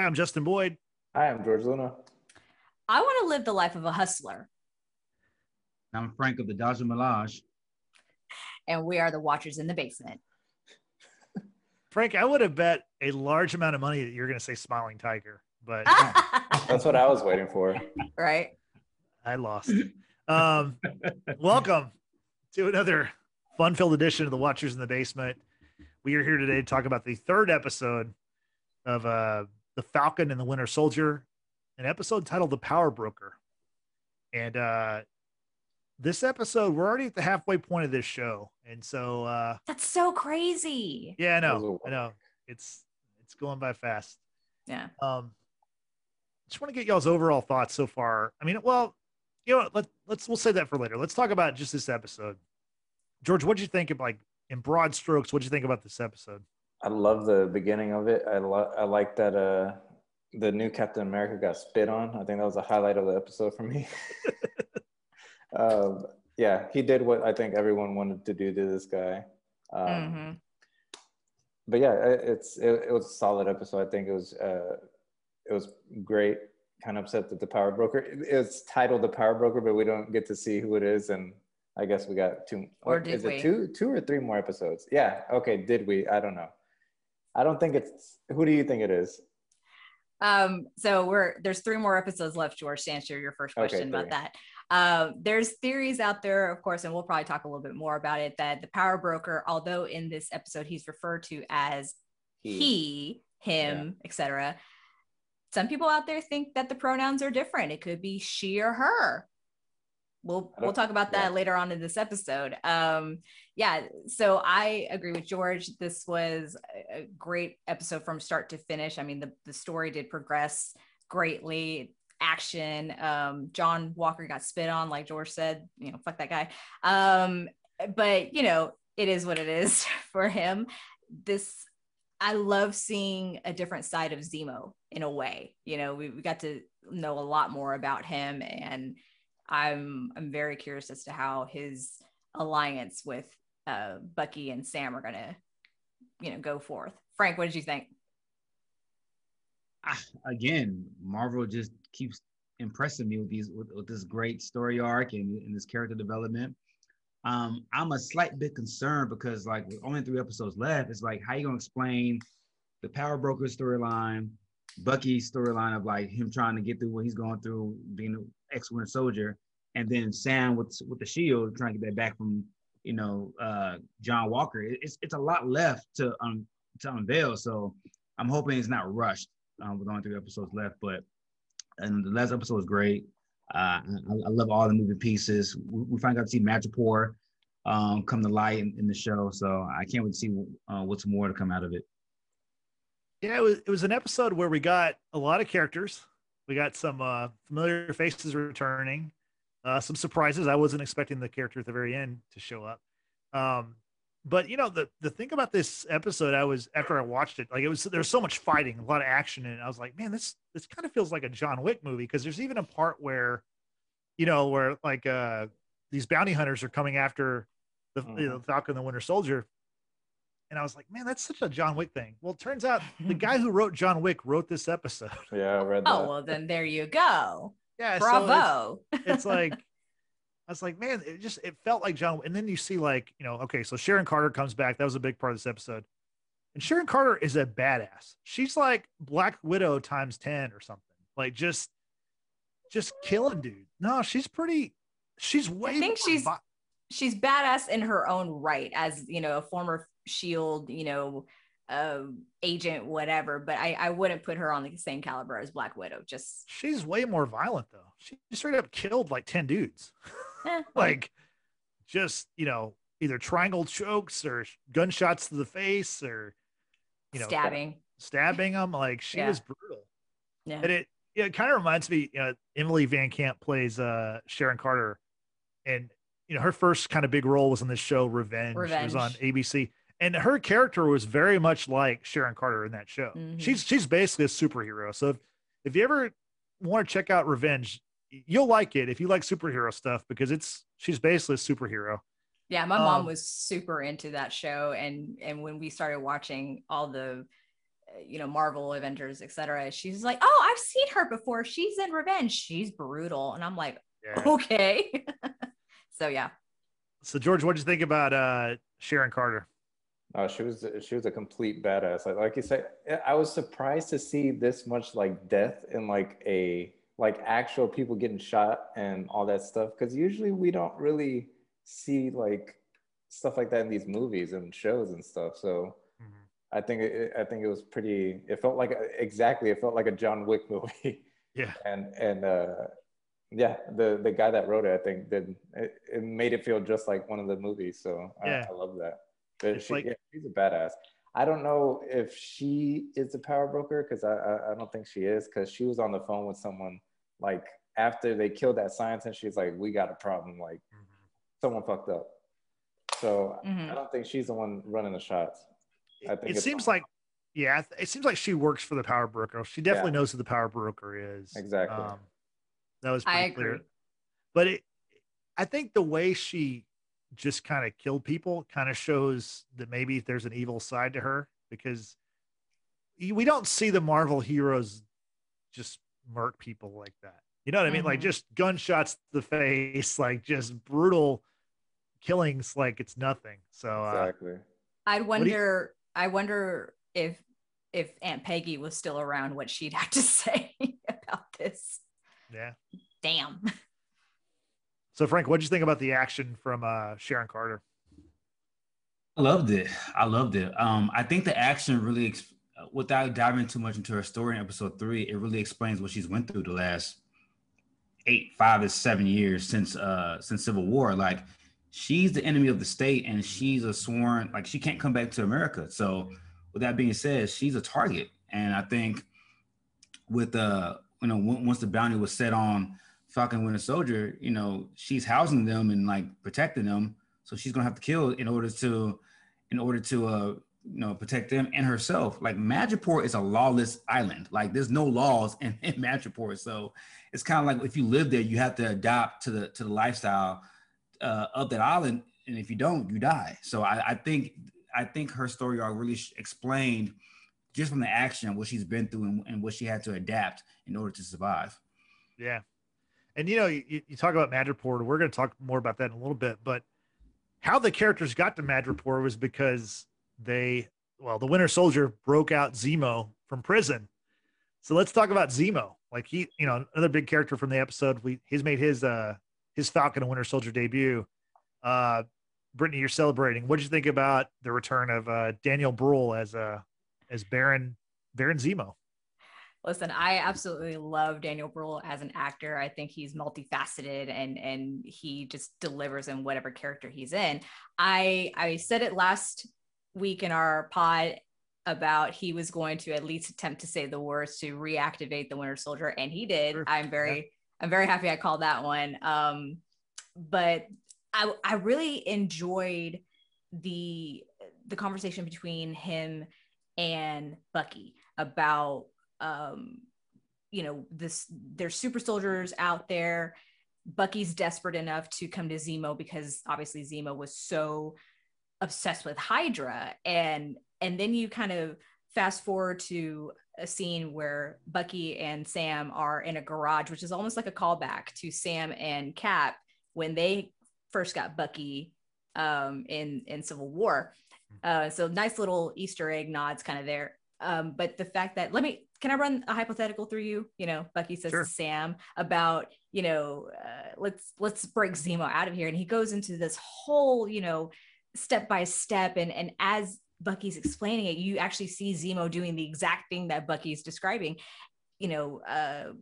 Hi, I'm Justin Boyd. Hi, I'm George Luna. I want to live the life of a hustler. I'm Frank of the Dodger Melange. And we are the Watchers in the Basement. Frank, I would have bet a large amount of money that you're going to say Smiling Tiger, but That's what I was waiting for. right. I lost. Um, welcome to another fun-filled edition of the Watchers in the Basement. We are here today to talk about the third episode of uh, the Falcon and the Winter Soldier, an episode titled "The Power Broker." And uh, this episode, we're already at the halfway point of this show, and so uh, That's so crazy. yeah, I know, a- I know, it's it's going by fast. Yeah. Um, just want to get y'all's overall thoughts so far. I mean, well, you know, what, let let's we'll save that for later. Let's talk about just this episode. George, what'd you think of like in broad strokes? What'd you think about this episode? I love the beginning of it. I lo- I like that uh the new Captain America got spit on. I think that was a highlight of the episode for me. um, yeah, he did what I think everyone wanted to do to this guy. Um, Mhm. But yeah, it- it's it, it was a solid episode. I think it was uh, it was great. Kind of upset that the power broker. it- It's titled the power broker, but we don't get to see who it is. And I guess we got two. Or did is we? it two two or three more episodes? Yeah. Okay. Did we? I don't know. I don't think it's. Who do you think it is? Um, so we're there's three more episodes left, George, to answer your first Okay, question about that. Um, there's theories out there, of course, and we'll probably talk a little bit more about it. That the power broker, although in this episode he's referred to as he, him, etc. Some people out there think that the pronouns are different. It could be she or her. We'll we'll talk about that yeah. later on in this episode. Um, yeah, so I agree with George. This was a a great episode from start to finish. I mean, the the story did progress greatly. Action. Um, John Walker got spit on, like George said. You know, fuck that guy. Um, but you know, it is what it is for him. This I love seeing a different side of Zemo in a way. You know, we, we got to know a lot more about him, and I'm I'm very curious as to how his alliance with uh, Bucky and Sam are gonna, you know, go forth. Frank, what did you think? Again, Marvel just keeps impressing me with these with, with this great story arc and, and this character development. Um, I'm a slight bit concerned because like with only three episodes left, it's like how you gonna explain the Power Broker storyline, Bucky's storyline of like him trying to get through what he's going through being an ex-Winter Soldier, and then Sam with with the Shield trying to get that back from you know uh, John Walker. It's it's a lot left to um to unveil. So I'm hoping it's not rushed um, with only three episodes left. But and the last episode was great. Uh, I, I love all the moving pieces. We, we finally got to see Madripoor um, come to light in, in the show, so I can't wait to see uh, what's more to come out of it. Yeah, it was it was an episode where we got a lot of characters. We got some uh, familiar faces returning, uh, some surprises. I wasn't expecting the character at the very end to show up. Um, but you know the the thing about this episode, I was after I watched it, like it was there's so much fighting, a lot of action, and I was like, man, this this kind of feels like a John Wick movie because there's even a part where, you know, where like uh, these bounty hunters are coming after the you know, Falcon the Winter Soldier. And I was like, man, that's such a John Wick thing. Well, it turns out the guy who wrote John Wick wrote this episode. Yeah, I read oh, that. Oh well, then there you go. Yeah, so it's- Bravo. it's like I was like, man, it just it felt like John. And then you see like, you know, okay, so Sharon Carter comes back. That was a big part of this episode. And Sharon Carter is a badass. She's like Black Widow times 10 or something. Like just just killing dude. No, she's pretty she's way I think more she's- vi- she's badass in her own right as you know a former shield you know uh, agent whatever but I, I wouldn't put her on the same caliber as black widow just she's way more violent though. She straight up killed like 10 dudes. eh, like just, you know, either triangle chokes or gunshots to the face or you know, stabbing stabbing them. Like she Yeah. was brutal. yeah And it yeah, it kind of reminds me, you know, Emily Van Camp plays uh Sharon Carter. And you know, her first kind of big role was on this show, Revenge. It was on ABC. And her character was very much like Sharon Carter in that show. Mhm. She's she's basically a superhero. So if, if you ever want to check out Revenge, you'll like it if you like superhero stuff because it's she's basically a superhero. Yeah, my mom Um, was super into that show, and and when we started watching all the you know Marvel Avengers etc. She's like, oh, I've seen her before. She's in Revenge. She's brutal, and I'm like, yeah. okay. so yeah. So George, what did you think about uh, Sharon Carter? Oh, she was she was a complete badass. Like, like you said, I was surprised to see this much like death and like a like actual people getting shot and all that stuff. Because usually we don't really see like stuff like that in these movies and shows and stuff. So mm-hmm. I think it, I think it was pretty. It felt like exactly. It felt like a John Wick movie. Yeah. And and uh, yeah, the the guy that wrote it, I think, did it, it made it feel just like one of the movies. So yeah. I, I love that. But she, like, yeah, she's a badass. I don't know if she is a power broker because I, I, I don't think she is because she was on the phone with someone like after they killed that scientist. She's like, "We got a problem. Like, mm-hmm. someone fucked up." So mm-hmm. I don't think she's the one running the shots. I think it seems like, yeah, it seems like she works for the power broker. She definitely yeah. knows who the power broker is. Exactly. Um, that was pretty clear. But it, I think the way she just kind of killed people kind of shows that maybe there's an evil side to her because we don't see the Marvel heroes just murk people like that. You know what I mean? Mm-hmm. Like just gunshots to the face, like just brutal killings like it's nothing. So uh, exactly. I'd wonder you... I wonder if if Aunt Peggy was still around what she'd have to say about this. Yeah. Damn. So, Frank, what did you think about the action from uh, Sharon Carter? I loved it. I loved it. Um, I think the action really, without diving too much into her story in episode three, it really explains what she's went through the last eight, five to seven years since uh since Civil War. Like, she's the enemy of the state, and she's a sworn like she can't come back to America. So, with that being said, she's a target, and I think with uh you know once the bounty was set on Falcon Winter Soldier, you know, she's housing them and like protecting them. So she's gonna have to kill in order to, in order to, uh, you know, protect them and herself. Like Madripoor is a lawless island. Like there's no laws in, in Madripoor. So it's kind of like if you live there, you have to adapt to the to the lifestyle uh, of that island. And if you don't, you die. So I, I think I think her story arc really explained just from the action of what she's been through and, and what she had to adapt in order to survive. Yeah, and you know, you, you talk about Madripoor. We're going to talk more about that in a little bit. But how the characters got to Madripoor was because they, well, the Winter Soldier broke out Zemo from prison. So let's talk about Zemo. Like he, you know, another big character from the episode. We he's made his uh his Falcon and Winter Soldier debut. Uh, Brittany, you're celebrating. What did you think about the return of uh, Daniel Bruhl as uh as Baron Baron Zemo? Listen, I absolutely love Daniel Bruhl as an actor. I think he's multifaceted and and he just delivers in whatever character he's in. I I said it last week in our pod about he was going to at least attempt to say the words to reactivate the Winter Soldier, and he did. Sure. I'm very yeah. I'm very happy I called that one. Um, but I I really enjoyed the the conversation between him and Bucky about um, you know, this there's super soldiers out there. Bucky's desperate enough to come to Zemo because obviously Zemo was so obsessed with Hydra. And and then you kind of fast forward to a scene where Bucky and Sam are in a garage, which is almost like a callback to Sam and Cap when they first got Bucky um, in in Civil War. Uh, so nice little Easter egg nods kind of there. Um, but the fact that let me can I run a hypothetical through you? You know, Bucky says sure. to Sam about, you know, uh, let's let's break Zemo out of here, and he goes into this whole, you know, step by step, and and as Bucky's explaining it, you actually see Zemo doing the exact thing that Bucky's describing, you know, uh,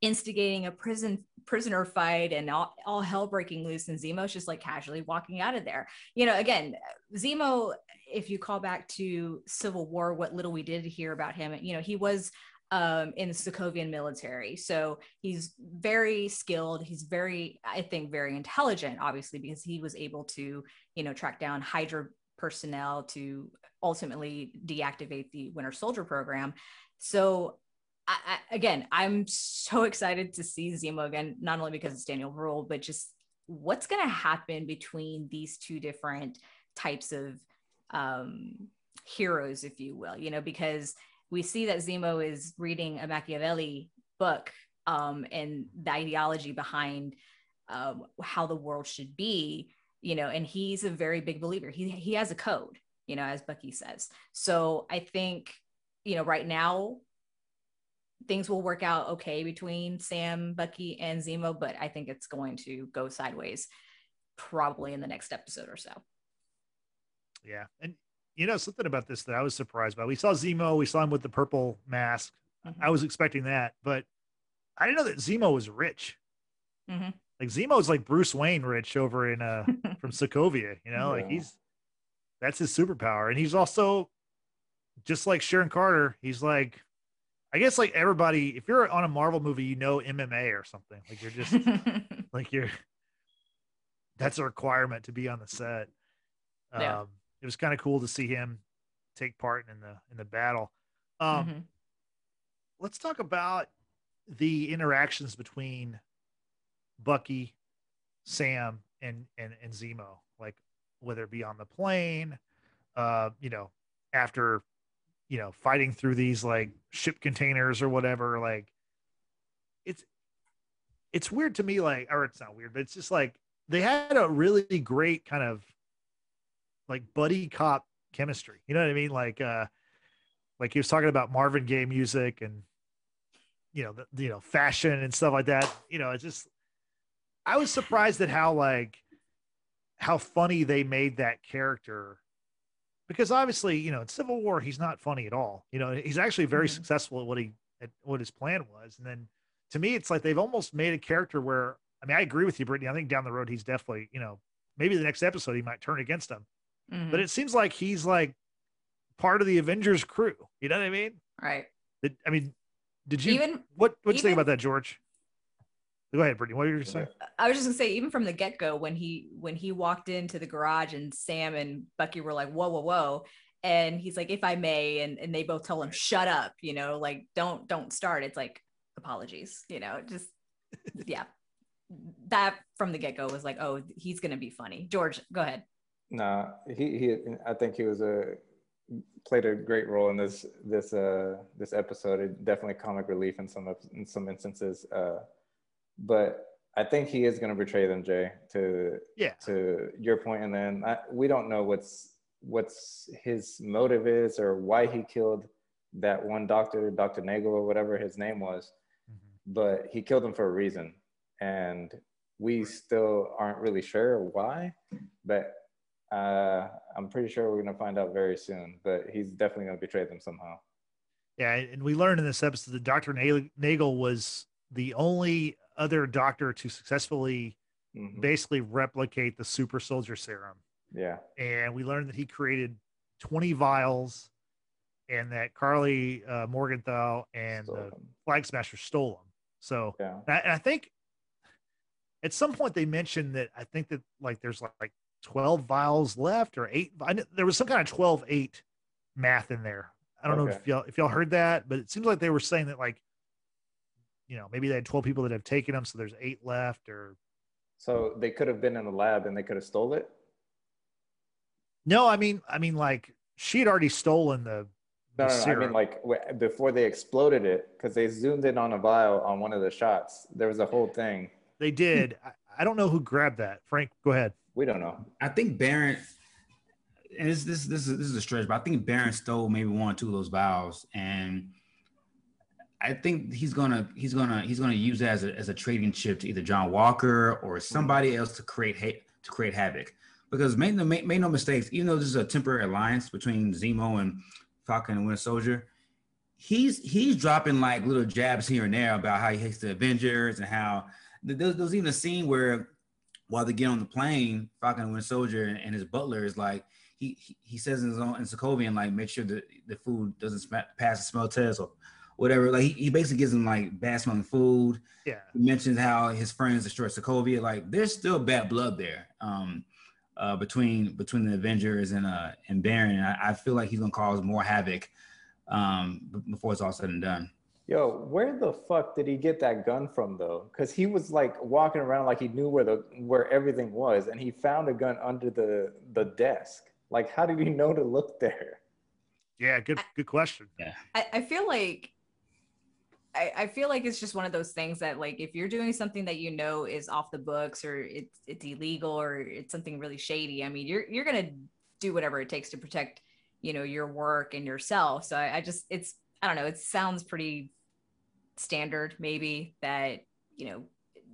instigating a prison prisoner fight and all, all hell breaking loose, and Zemo's just like casually walking out of there. You know, again, Zemo if you call back to Civil War, what little we did hear about him, you know, he was um, in the Sokovian military. So he's very skilled. He's very, I think, very intelligent, obviously, because he was able to, you know, track down Hydra personnel to ultimately deactivate the Winter Soldier program. So I, I, again, I'm so excited to see Zemo again, not only because it's Daniel Bruhl, but just what's going to happen between these two different types of um, heroes, if you will, you know, because we see that Zemo is reading a Machiavelli book um, and the ideology behind um, how the world should be, you know, and he's a very big believer. He, he has a code, you know, as Bucky says. So I think, you know, right now things will work out okay between Sam, Bucky, and Zemo, but I think it's going to go sideways probably in the next episode or so. Yeah. And you know, something about this that I was surprised by. We saw Zemo, we saw him with the purple mask. Mm-hmm. I was expecting that, but I didn't know that Zemo was rich. Mm-hmm. Like Zemo's like Bruce Wayne rich over in uh from Sokovia, you know, yeah. like he's that's his superpower. And he's also just like Sharon Carter, he's like I guess like everybody, if you're on a Marvel movie, you know MMA or something. Like you're just like you're that's a requirement to be on the set. Yeah. Um, it was kind of cool to see him take part in the in the battle. Um, mm-hmm. Let's talk about the interactions between Bucky, Sam, and and and Zemo. Like whether it be on the plane, uh, you know, after you know fighting through these like ship containers or whatever. Like it's it's weird to me. Like or it's not weird, but it's just like they had a really great kind of like buddy cop chemistry. You know what I mean? Like uh like he was talking about Marvin Gaye music and you know, the, you know, fashion and stuff like that. You know, it's just I was surprised at how like how funny they made that character because obviously, you know, in Civil War he's not funny at all. You know, he's actually very mm-hmm. successful at what he at what his plan was. And then to me it's like they've almost made a character where I mean, I agree with you, Brittany. I think down the road he's definitely, you know, maybe the next episode he might turn against him. Mm-hmm. But it seems like he's like part of the Avengers crew. You know what I mean? Right. I mean, did you even what what you think about that, George? Go ahead, Brittany. What are you saying? I was just gonna say, even from the get go, when he when he walked into the garage and Sam and Bucky were like, "Whoa, whoa, whoa," and he's like, "If I may," and and they both tell him, "Shut up," you know, like don't don't start. It's like apologies, you know, just yeah. That from the get go was like, oh, he's gonna be funny. George, go ahead. No, he he. I think he was a played a great role in this this uh this episode. It definitely comic relief in some in some instances. Uh, but I think he is going to betray them, Jay. To yeah. To your point, and then I, we don't know what's what's his motive is or why he killed that one doctor, Doctor Nagel or whatever his name was. Mm-hmm. But he killed him for a reason, and we still aren't really sure why. But uh, I'm pretty sure we're going to find out very soon, but he's definitely going to betray them somehow. Yeah, and we learned in this episode that Dr. Nagel was the only other doctor to successfully mm-hmm. basically replicate the super soldier serum. Yeah. And we learned that he created 20 vials and that Karli uh, Morgenthau and the Flag Smasher stole them. So, yeah. and I think at some point they mentioned that I think that like there's like 12 vials left or eight. I, there was some kind of 12 8 math in there. I don't okay. know if y'all, if y'all heard that, but it seems like they were saying that like, you know, maybe they had 12 people that have taken them. So there's eight left or. So they could have been in the lab and they could have stole it. No, I mean, I mean, like she had already stolen the. No, no, no, I mean, like before they exploded it, because they zoomed in on a vial on one of the shots. There was a whole thing. They did. I, I don't know who grabbed that. Frank, go ahead. We don't know. I think Baron, and this this this is, this is a stretch, but I think Baron stole maybe one or two of those vials, and I think he's gonna he's gonna he's gonna use that as a, as a trading chip to either John Walker or somebody else to create hate to create havoc. Because make no make, make no mistakes, even though this is a temporary alliance between Zemo and Falcon and Winter Soldier, he's he's dropping like little jabs here and there about how he hates the Avengers and how there, there was even a scene where while they get on the plane, Falcon and Winter Soldier and, and his butler is like, he, he, he says in his own in Sokovian, like, make sure that the food doesn't sm- pass the smell test or whatever. Like, he, he basically gives him like bad smelling food. Yeah. He mentions how his friends destroyed Sokovia. Like, there's still bad blood there. Um, uh, between between the Avengers and uh and Baron, I, I feel like he's gonna cause more havoc um before it's all said and done. Yo, where the fuck did he get that gun from though? Because he was like walking around like he knew where the where everything was, and he found a gun under the the desk. Like, how did he know to look there? Yeah, good good question. I, I feel like I, I feel like it's just one of those things that like if you're doing something that you know is off the books or it's it's illegal or it's something really shady, I mean you're you're gonna do whatever it takes to protect, you know, your work and yourself. So I, I just it's I don't know, it sounds pretty standard maybe that, you know,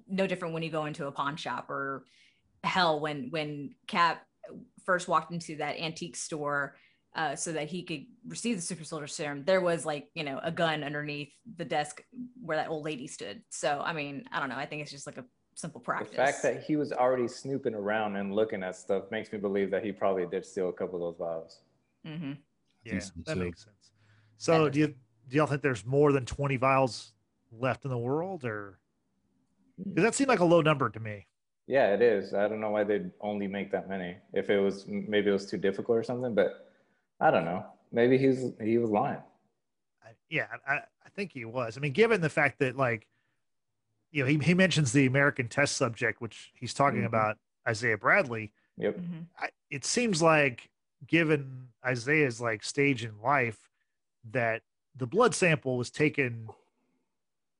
no different when you go into a pawn shop or hell when when Cap first walked into that antique store uh, so that he could receive the super soldier serum, there was like, you know, a gun underneath the desk where that old lady stood. So, I mean, I don't know. I think it's just like a simple practice. The fact that he was already snooping around and looking at stuff makes me believe that he probably did steal a couple of those vials. Mm-hmm. Yeah, so, that too. makes sense. So do you do y'all think there's more than 20 vials left in the world or does that seem like a low number to me. Yeah, it is. I don't know why they'd only make that many. If it was maybe it was too difficult or something, but I don't know. Maybe he's he was lying. Yeah, I, I think he was. I mean, given the fact that like, you know, he, he mentions the American test subject, which he's talking Mhm. about Isaiah Bradley. Yep. hmm I, it seems like given Isaiah's like stage in life that the blood sample was taken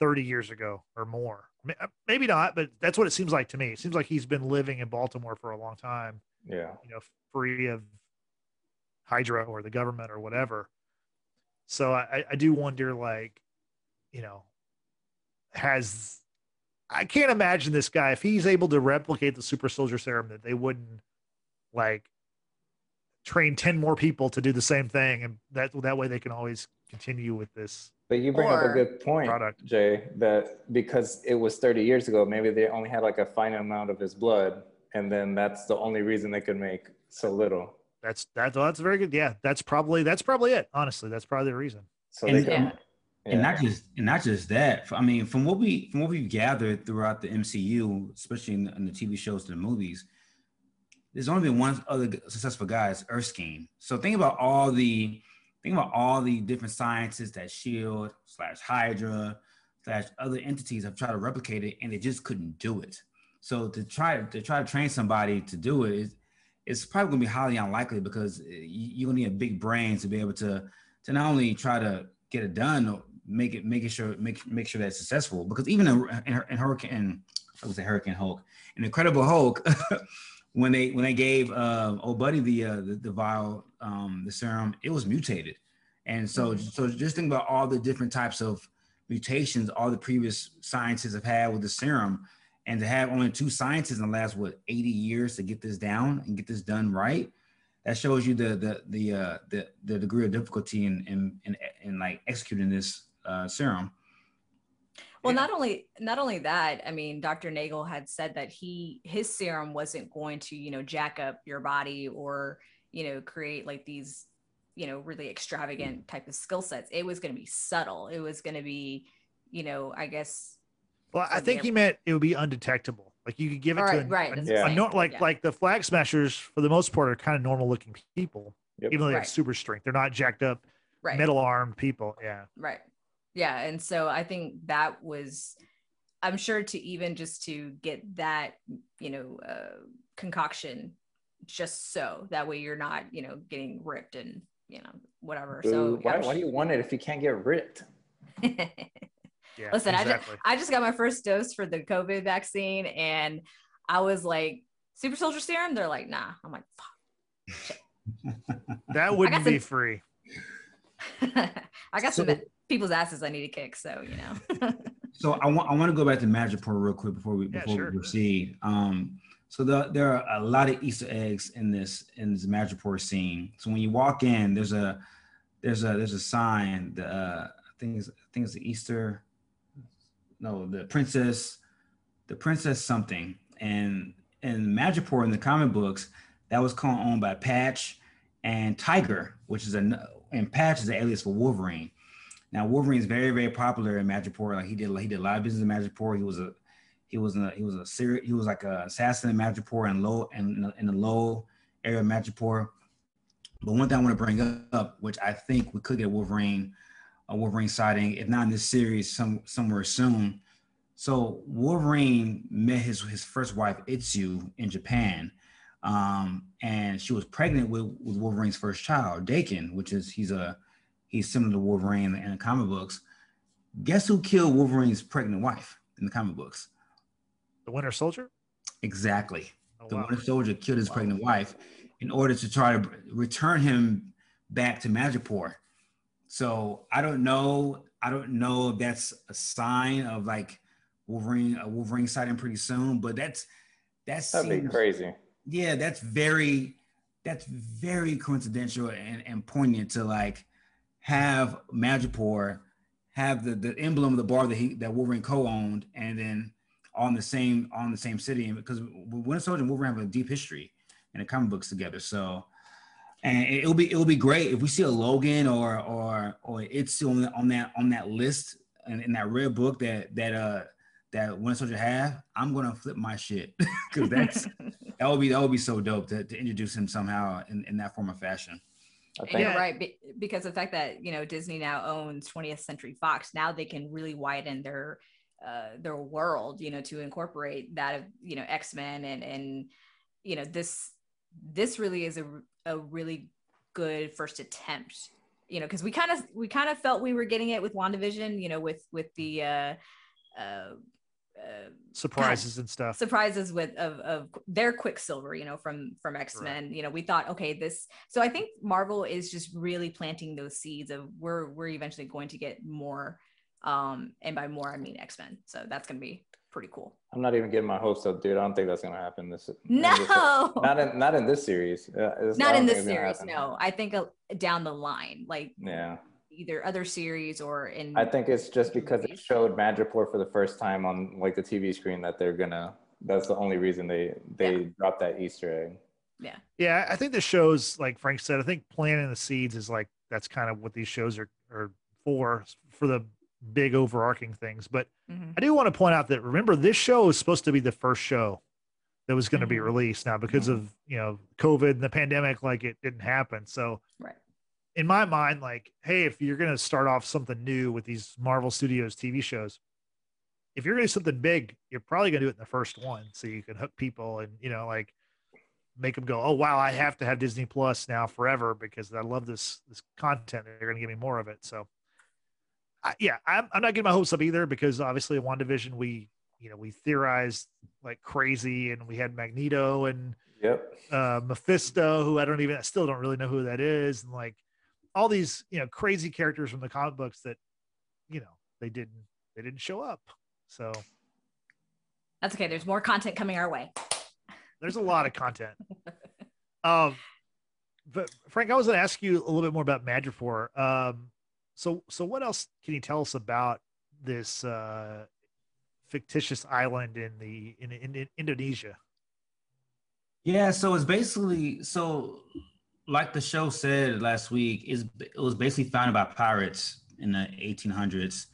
30 years ago or more. Uh, Maybe not, but that's what it seems like to me. It seems like he's been living in Baltimore for a long time, Yeah. you know, free of Hydra or the government or whatever. So I, I do wonder, like, you know, has I can't imagine this guy if he's able to replicate the super soldier serum that they wouldn't like train 10 more people to do the same thing and that that way they can always continue with this But you bring up a good point, Product. Jay, that because it was 30 years ago, maybe they only had like a finite amount of his blood, and then that's the only reason they could make so little. That's that that's very good yeah that's probably that's probably it honestly that's probably the reason So And- they Yeah. yeah. and not just and not just that. I mean, from what we from what we've gathered throughout the MCU, especially in, in the TV shows and the movies, there's only been one other successful guy, it's Erskine. So think about all the think about all the different sciences that Shield slash Hydra slash other entities have tried to replicate it, and they just couldn't do it. So to try to try to train somebody to do it is it's probably going to be highly unlikely because you- you're going to need a big brain to be able to to not only try to get it done, or make it make it sure make make sure that it's successful. Because even in, in, in Hurricane, I was a Hurricane Hulk, an Incredible Hulk, when they when they gave uh, old buddy the uh, the, the vial um, the serum, it was mutated, and so so just think about all the different types of mutations all the previous scientists have had with the serum, and to have only two scientists in the last what 80 years to get this down and get this done right that shows you the the the uh, the, the degree of difficulty in in in, in like executing this uh, serum. Well, not only not only that, I mean, Dr. Nagel had said that he his serum wasn't going to, you know, jack up your body or, you know, create like these, you know, really extravagant type of skill sets. It was going to be subtle. It was going to be, you know, I guess well i think he meant it would be undetectable like you could give it to Right, a, right, a- that's a what nor- like yeah. like the flag smashers for the most part are kind of normal looking people Yep. even though they have super strength they're not jacked up right. metal armed people yeah Right. Yeah. And so I think that was, I'm sure to even just to get that, you know, uh, concoction just so that way you're not, you know, getting ripped and, you know, whatever. Boo. So why, I'm why do you want it if you can't get ripped? yeah Listen, I, just. I just got my first dose for the COVID vaccine and I was like, super soldier serum? They're like, nah. I'm like, "Fuck." that wouldn't some- be free. I got some people's asses I need to kick. So, you know. So I want I want to go back to Madripoor real quick before we Yeah, before sure. we proceed. Um, so the, there are a lot of Easter eggs in this in this Madripoor scene. So when you walk in, there's a there's a there's a sign. The uh, I think it's I think it's the Easter. No, the princess, the princess something, and in Madripoor in the comic books, that was co-owned by Patch and Tiger, which is a and Patch is the alias for Wolverine. Now Wolverine is very very popular in Madripoor. Like he did he did a lot of business in Madripoor. He was a he was a he was a serious he was like a assassin in Madripoor and low and in, the- in the low area of Madripoor. But one thing I want to bring up, which I think we could get Wolverine, a Wolverine sighting, if not in this series, some somewhere soon. So Wolverine met his his first wife Itsu in Japan. um, and she was pregnant with, with Wolverine's first child, Daken, which is he's a he's similar to Wolverine in the comic books. Guess who killed Wolverine's pregnant wife in the comic books? The Winter Soldier. Exactly. Oh, the wow. Winter Soldier killed his pregnant wife in order to try to return him back to Madripoor. So I don't know. I don't know if that's a sign of like Wolverine, a Wolverine sighting pretty soon, but that's that's That'd be crazy. yeah, that's very that's very coincidental and, and poignant to like have Madripoor have the, the emblem of the bar that he that Wolverine co-owned and then on the same on the same city because Winter Soldier and Wolverine have a deep history in the comic books together. So and it- it'll be it'll be great if we see a Logan or or or it's on, that- on that on that list in, in that red book that that uh that Winter Soldier have, I'm gonna flip my shit because that's that would be that would be so dope to, to introduce him somehow in, in that form of fashion. I you're Yeah. right because the fact that you know Disney now owns 20th Century Fox, now they can really widen their uh, their world, you know, to incorporate that of you know X Men and and you know this this really is a a really good first attempt, you know, because we kind of we kind of felt we were getting it with Wandavision, you know, with with the uh, uh, uh, Surprises and stuff. surprises with of, of their quicksilver you know from from x-men you know we thought okay this so i think marvel is just really planting those seeds of we're we're eventually going to get more um and by more i mean x-men so that's going to be pretty cool I'm not even getting my hopes up, dude. I don't think that's gonna happen. This in this- no not in not in this series. Uh, it's- not in this series no i think uh, down the line like Yeah, either other series or in I think it's just because it showed Madripoor for the first time on like the TV screen that they're gonna. That's the only reason they they Yeah. dropped that Easter egg. Yeah. Yeah, I think the shows, like Frank said, I think planting the seeds is like that's kind of what these shows are are for for the big overarching things. But Mhm. I do want to point out that remember this show is supposed to be the first show that was going to be Mhm. released. Now because of you know COVID and the pandemic, like it didn't happen. So right in my mind, like, hey, if you're going to start off something new with these Marvel Studios TV shows, if you're going to do something big, you're probably going to do it in the first one so you can hook people and, you know, like make them go, oh, wow, I have to have Disney Plus now forever because I love this, this content. They're going to give me more of it. So, I, yeah, I'm, I'm not getting my hopes up either because obviously in WandaVision, we, you know, we theorized like crazy and we had Magneto and, Yep. uh, Mephisto, who I don't even, I still don't really know who that is, and like all these, you know, crazy characters from the comic books that, you know, they didn't, they didn't show up. So that's okay there's more content coming our way there's a lot of content. Um, but Frank, I was going to ask you a little bit more about Madripoor. Um, so, so what else can you tell us about this uh, fictitious island in the in, in, in Indonesia? Yeah, so it's basically so like the show said last week, is it was basically founded by pirates in the 1800s,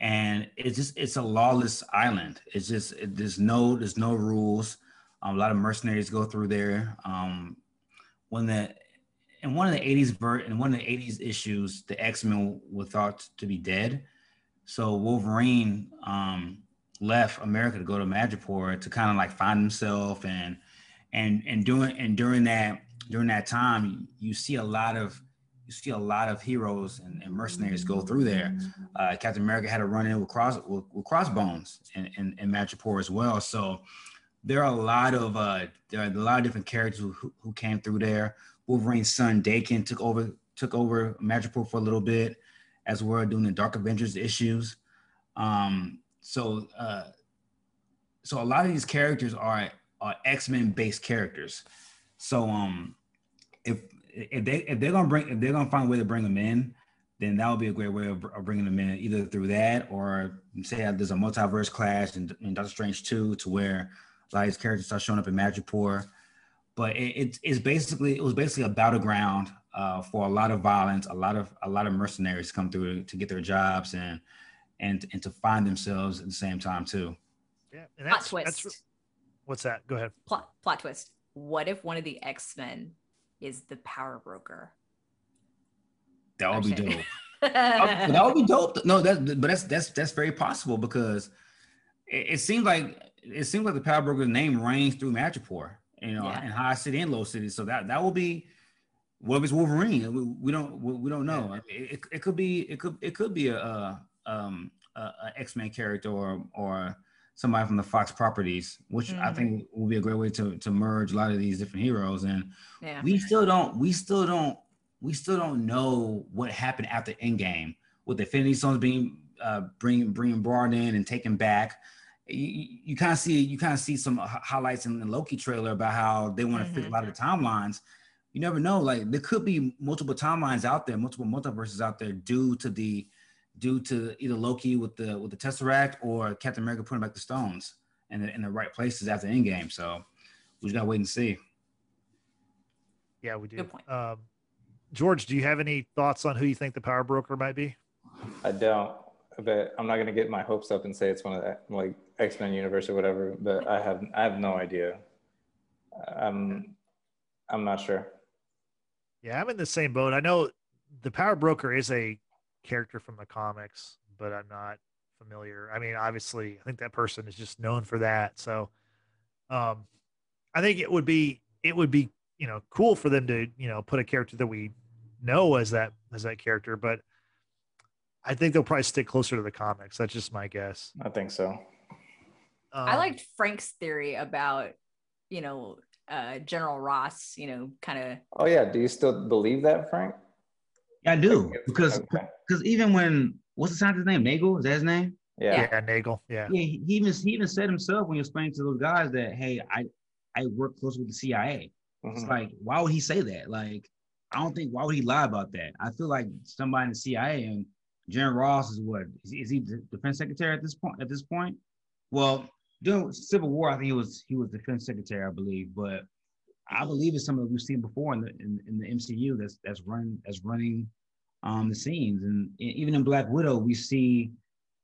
and it's just it's a lawless island. It's just it, there's no there's no rules. Um, a lot of mercenaries go through there. Um, when the in one of the 80s ver- in one of the 80s issues, the X-Men were thought to be dead. So Wolverine um, left America to go to Madripoor to kind of like find himself and and and during and during that during that time you see a lot of you see a lot of heroes and, and mercenaries go through there. Uh, captain america had a run in with cross with, with crossbones in, in, in Madripoor as well. So there are a lot of uh, there are a lot of different characters who, who came through there wolverine's son daken took over took over Madripoor for a little bit as well doing the dark avengers issues um, so uh, so a lot of these characters are are X-Men based characters. So um if if they if they're gonna bring if they're gonna find a way to bring them in, then that would be a great way of, of bringing them in either through that or say there's a multiverse clash in, in Doctor Strange 2 to where a lot of these characters start showing up in Madripoor. But it, it, it's basically it was basically a battleground uh, for a lot of violence, a lot of a lot of mercenaries come through to get their jobs and and and to find themselves at the same time too. Yeah, and plot twist that's what's that? Go ahead. plot plot twist what if one of the x-men is the power broker That would be Actually- dope. Uh, that would be dope. No, that but that's that's that's very possible because it, it seems like it seems like the Power Broker's name reigns through Madripoor. You know, Yeah. in high city and low city. So that that will be what if it's Wolverine? We, we don't we, we don't know. It, it, it could be it could it could be a, a um a, a X Men character or or somebody from the Fox properties, which I Mhm. think will be a great way to to merge a lot of these different heroes. And Yeah. we still don't we still don't we still don't know what happened after Endgame with the Infinity Stones being uh bringing bringing brought in and taken back. You, you- you kind of see you kind of see some highlights in the Loki trailer about how they want to fit a lot of the timelines. You never know. Like there could be multiple timelines out there, multiple multiverses out there due to the due to either Loki with the with the Tesseract or Captain America putting back the stones in the in the right places after the Endgame. So we just gotta wait and see. Yeah, we do. Good point. Um, George, do you have any thoughts on who you think the power broker might be? I don't, but I'm not gonna get my hopes up and say it's one of that. like X Men universe or whatever. But I have I have no idea. I'm I'm not sure. Yeah, I'm in the same boat. I know the power broker is a character from the comics, but I'm not familiar. I mean, obviously, I think that person is just known for that. So, um, I think it would be it would be you know cool for them to you know put a character that we know as that as that character, but I think they'll probably stick closer to the comics. That's just my guess. I think so. I Um, liked Frank's theory about, you know, uh, General Ross, you know, kind of Oh yeah, do you still believe that, Frank? Yeah, I do Like, because okay. because even when what's the scientist's name? Nagel is that his name? yeah. yeah, Nagel. Yeah. Yeah, he he even he even said himself when he was explaining to those guys that hey, I I work close with the CIA. It's Mhm. like why would he say that? Like I don't think why would he lie about that? I feel like somebody in the CIA and General Ross is what is, he- is he the defense secretary at this point? At this point, well, during Civil War, I think he was he was defense secretary, I believe. But I believe it's something we've seen before in the in, in the MCU that's that's running that's running um the scenes, and even in Black Widow, we see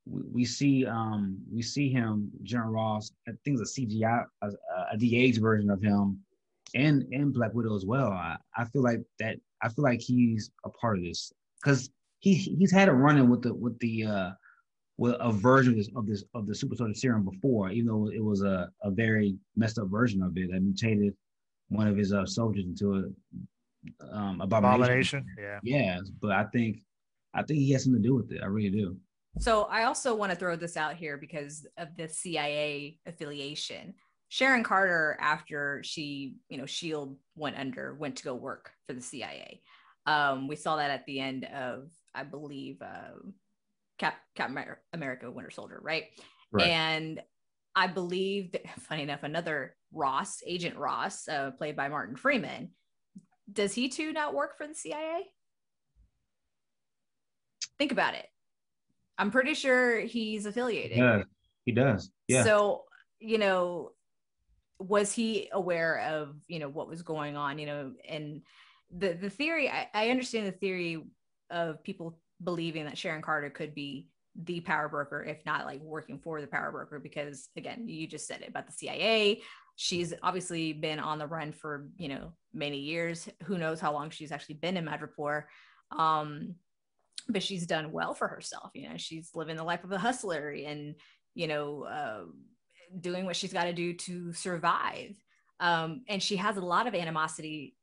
we, see um we see him General Ross. I think it's a CGI a, a de-aged version of him, and and Black Widow as well. I, I feel like that. I feel like he's a part of this because he he's had a run in with the with the uh with a version of this of this of the super soldier serum before, even though it was a, a very messed up version of it that mutated one of his uh, soldiers into a um abomination. Abomination. Yeah. Yes, but I think I think he has something to do with it. I really do. So I also want to throw this out here because of the CIA affiliation. Sharon Carter, after she, you know, Shield went under, went to go work for the CIA. Um, we saw that at the end of, I believe, uh, Cap, Cap America Winter Soldier, right? Right. And I believe that, funny enough, another Ross, Agent Ross, uh, played by Martin Freeman, does he too not work for the CIA? Think about it. I'm pretty sure he's affiliated. He does. He does. Yeah. So, you know, was he aware of, you know, what was going on, you know, and the the theory I, I understand the theory of people believing that Sharon Carter could be the power broker, if not like working for the power broker, because again, you just said it about the CIA. She's obviously been on the run for, you know, many years. Who knows how long she's actually been in Madripoor. Um, but she's done well for herself. You know, she's living the life of a hustler and, you know, uh, doing what she's got to do to survive. Um, and she has a lot of animosity,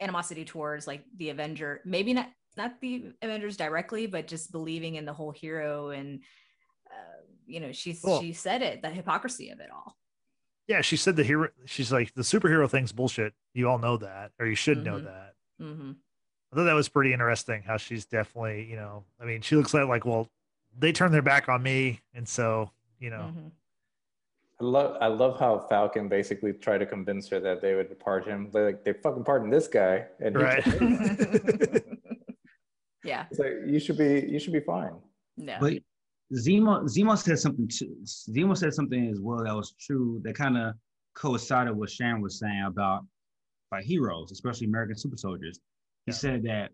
animosity towards like the Avenger, maybe not not the Avengers directly, but just believing in the whole hero and uh, you know, she's Cool. she said it, the hypocrisy of it all. Yeah. She said the hero. She's like the superhero thing's bullshit. You all know that, or you should know Mhm. that. hmm I thought that was pretty interesting. How she's definitely, you know, I mean, she looks like like well, they turned their back on me, and so you know, hmm I love I love how Falcon basically tried to convince her that they would pardon him. They're like they fucking pardon this guy, and right. yeah, So you should be you should be fine. no. But Zemo Zemo said something too. Zemo said something as well that was true that kind of coincided with Sharon was saying about about heroes, especially American super soldiers. He Yeah. said that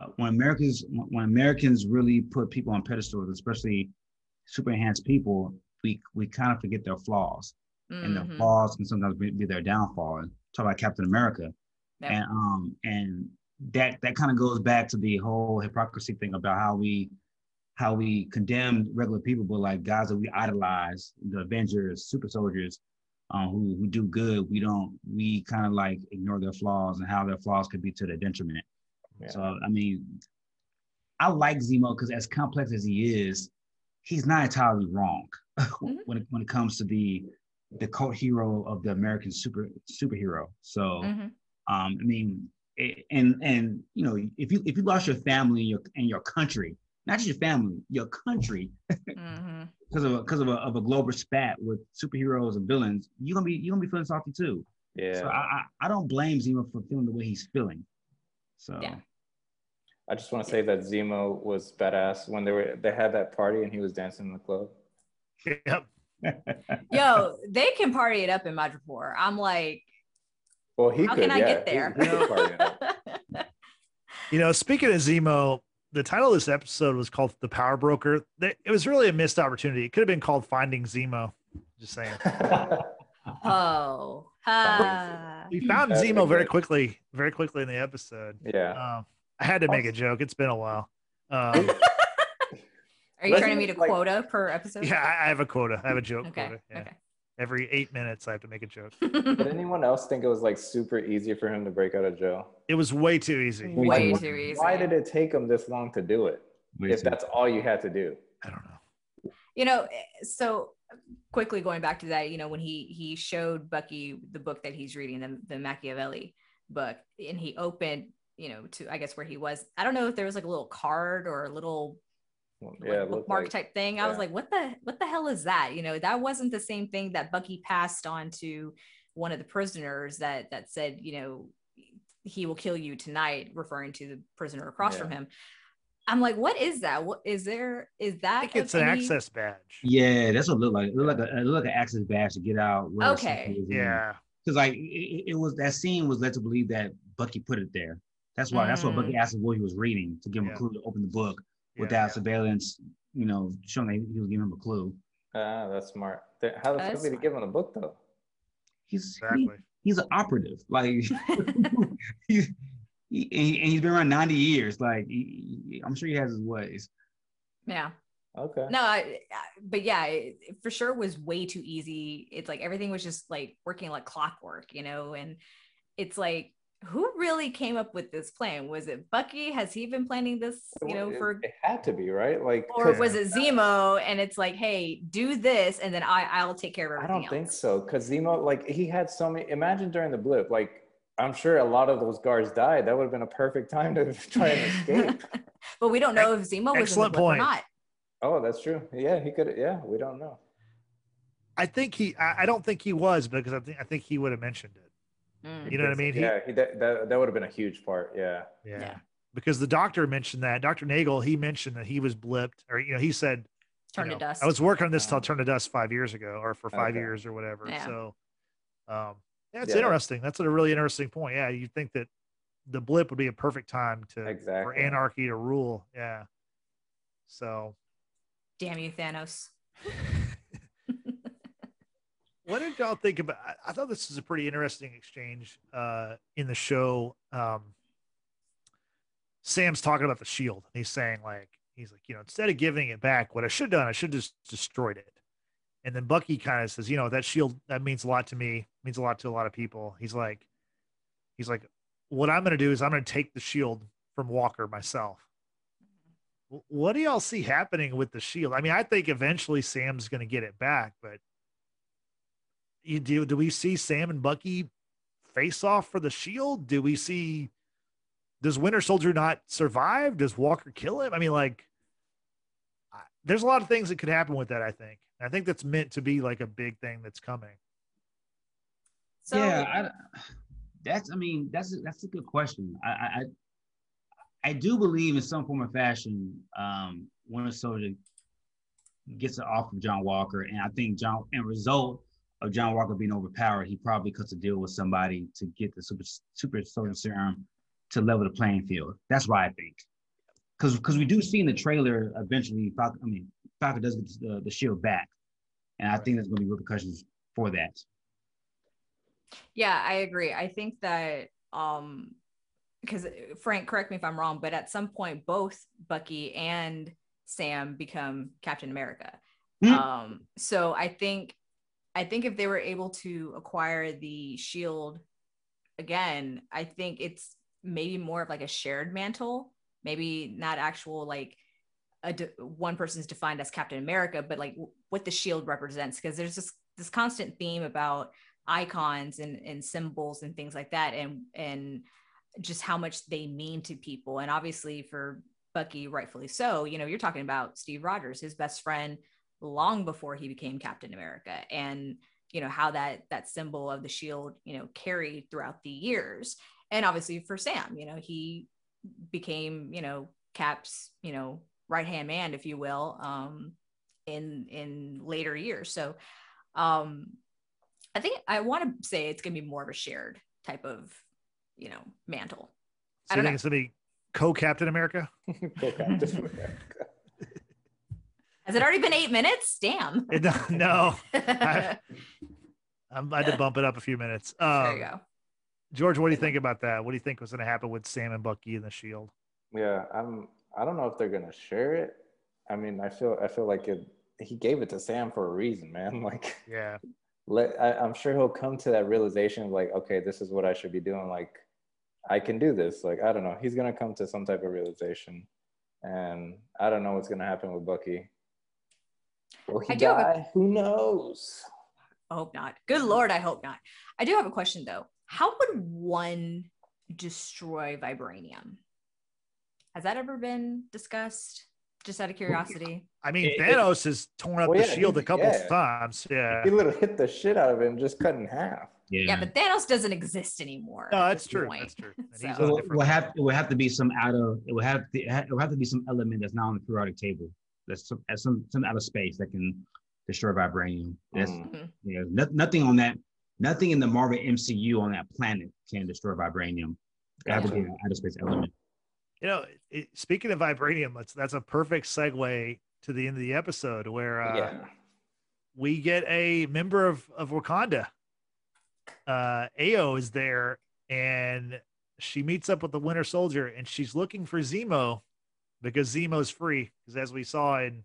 uh, when Americans when Americans really put people on pedestals, especially super enhanced people, we we kind of forget their flaws, and their Mhm. flaws can sometimes be, be their downfall. And talk about Captain America, Yep. and um and that that kind of goes back to the whole hypocrisy thing about how we how we condemn regular people, but like guys that we idolize, the Avengers, super soldiers, um, who who do good, we don't we kind of like ignore their flaws and how their flaws could be to their detriment. Yeah. So I mean, I like Zemo because as complex as he is, he's not entirely wrong Mhm. when it, when it comes to the the cult hero of the American super superhero. So Mhm. um, I mean, and and you know, if you if you lost your family and your and your country, not just your family, your country, mm-hmm. because of because of a, of a global spat with superheroes and villains, you're gonna be you're gonna be feeling salty too. Yeah. So I, I I don't blame Zemo for feeling the way he's feeling. So Yeah. I just want to say that Zemo was badass when they were they had that party and he was dancing in the club. Yep. Yo, they can party it up in Madripoor. I'm like, Well, he how could. can I yeah. get there? he could party. You know, speaking of Zemo, the title of this episode was called "The Power Broker." It was really a missed opportunity. It could have been called "Finding Zemo." Just saying. oh, ah. We found That'd Zemo very quickly, very quickly in the episode. yeah. Um, I had to make a joke. It's been a while. Um, Are you Let's trying to meet a like- quota per episode? yeah, I I have a quota. I have a joke Okay. quota. Yeah. Okay. Every eight minutes, I have to make a joke. Did anyone else think it was like super easy for him to break out of jail? It was way too easy. Way Like, too easy. Why did it take him this long to do it? Way If too- that's all you had to do. I don't know. you know eh, so quickly going back to that you know when he he showed bucky the book that he's reading the, the machiavelli book and he opened you know to i guess where he was i don't know if there was like a little card or a little Well, like, yeah, it looked bookmark like- type thing i was like what the what the hell is that you know that wasn't the same thing that bucky passed on to one of the prisoners that that said you know he will kill you tonight referring to the prisoner across from him i'm like what is that what is there is that I think of it's an any- access badge. Yeah, that's what it looked like. It looked like a, it looked like an access badge to get out. Okay. something was in. Yeah. because like it, it- it was that scene was led to believe that Bucky put it there. That's why that's what Mm. Bucky asked him what he was reading to give him Yeah. a clue to open the book yeah. without surveillance. You know, showing that he was giving him a clue. Ah, that's smart. Th- How the fuck did he give him a book though? He's he- he's an operative. Like he's he, and he- and he's been around ninety years. Like he- he- I'm sure he has his ways. yeah Okay. no I, I- but yeah it, it for sure was way too easy it's like everything was just like working like clockwork you know and it's like who really came up with this plan was it bucky has he been planning this you know for it had to be right. Like, or was it zemo and it's like hey do this and then i i'll take care of everything. I don't think so. Cause Zemo, like, he had so many. Imagine during the blip, like, I'm sure a lot of those guards died. That would have been a perfect time to try and escape. but we don't know if zemo was in the Excellent blip or point. not oh, that's true. Yeah, he could. Yeah, we don't know. I think he. I, I don't think he was because I think I think he would have mentioned it. Mm. You know what I mean? He- Yeah, he, that, that, that would have been a huge part. Yeah. Yeah. Yeah. Because the doctor mentioned that. Dr. Nagel, he mentioned that he was blipped, or you know, he said, turn you to know, dust I was working on this till Turn to Dust five years ago, or for five Okay. years or whatever. Yeah. So, um, yeah, it's Yeah. interesting. That's a really interesting point. Yeah, you think that the blip would be a perfect time to for anarchy to rule. Yeah. So, damn you thanos what did y'all think about? I- thought this was a pretty interesting exchange uh, in the show. Um, Sam's talking about the shield. And he's saying like, he's like, you know, instead of giving it back, what I should have done, I should just destroyed it. And then Bucky kind of says, you know, that shield that means a lot to me, means a lot to a lot of people. He's like, he's like, what I'm going to do is I'm going to take the shield from Walker myself. What do y'all see happening with the shield? I mean, I think eventually Sam's going to get it back, but you do do we see Sam and Bucky face off for the shield? Do we see does Winter Soldier not survive? Does Walker kill him? I mean, like I- there's a lot of things that could happen with that, I think. I think that's meant to be like a big thing that's coming. so yeah, I, that's. I mean, that's a, that's a good question. I, I I- I do believe in some form or fashion, um, Winter Soldier gets it off of John Walker, and I think John, and result of John Walker being overpowered, he probably cuts a deal with somebody to get the super super soldier serum to level the playing field. That's why I think, because because we do see in the trailer eventually, Falcon, I mean, Falcon does get the, the shield back, and I think there's going to be repercussions for that. Yeah, I agree. I think that um because Frank, correct me if I'm wrong, but at some point both Bucky and Sam become Captain America. Hmm. Um, so I think I think if they were able to acquire the shield again, I think it's maybe more of like a shared mantle, maybe not actual like a de- one person's defined as Captain America, but like w- what the shield represents. Because there's this this constant theme about icons and, and symbols and things like that, and and just how much they mean to people. And obviously for Bucky, rightfully so. You know, you're talking about Steve Rogers, his best friend, long before he became Captain America, and you know how that that symbol of the shield, you know, carried throughout the years. And obviously for Sam, you know, he became, you know, Cap's, you know, right hand man, if you will, um, in in later years. So um, I think I want to say it's going to be more of a shared type of, you know, mantle. So I don't think know. it's gonna be co-Captain America? Co-Captain America. Has it already been eight minutes? Damn. It- no, there I'm, I had to bump it up a few minutes. Um, you go. George, what do you think about that? What do you think was going to happen with Sam and Bucky and the Shield? Yeah, I'm. I don't know if they're gonna share it. I mean, I feel. I feel like it. He gave it to Sam for a reason, man. Like, Yeah, let. I, I'm sure he'll come to that realization of like, okay, this is what I should be doing. Like, I can do this. Like, I don't know. He's gonna come to some type of realization, and I don't know what's gonna happen with Bucky. Will he I do have a- Who knows? I hope not. Good Lord, I hope not. I do have a question though. How would one destroy vibranium? Has that ever been discussed? Just out of curiosity. I mean It- it- Thanos has torn up Well, the yeah, Shield a couple yeah. times. Yeah, He literally hit the shit out of him, just cut in half. Yeah. Yeah, but Thanos doesn't exist anymore. no, that's true. point. That's true. So- he's So on a So it different will have it will have to be some out of it will have to it will have to be some element that's not on the periodic table. That's some that's some some out of space that can destroy vibranium. That's Mm. you know no, nothing on that nothing in the Marvel MCU on that planet can destroy vibranium. It has to be an outer space element. You know, it, speaking of vibranium, that's that's a perfect segue to the end of the episode where uh, yeah. we get a member of of Wakanda. Uh, Ao is there, and she meets up with the Winter Soldier, and she's looking for Zemo because Zemo's free. Because as we saw in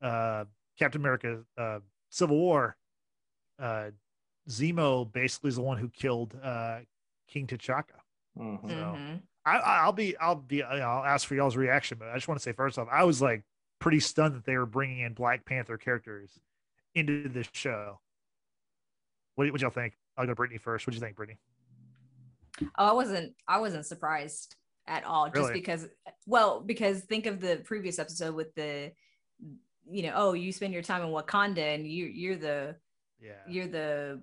uh, Captain America: uh, Civil War, uh, Zemo basically is the one who killed uh, King T'Chaka. Mhm. So- Mhm. I, I'll be, I'll be, I'll ask for y'all's reaction, but I just want to say first off, I was like pretty stunned that they were bringing in Black Panther characters into this show. What what y'all think? I'll go Brittany first. What do you think, Brittany? Oh, I wasn't I wasn't surprised at all. Just Really? because well, because think of the previous episode with the you know, oh, you spend your time in Wakanda and you you're the Yeah, you're the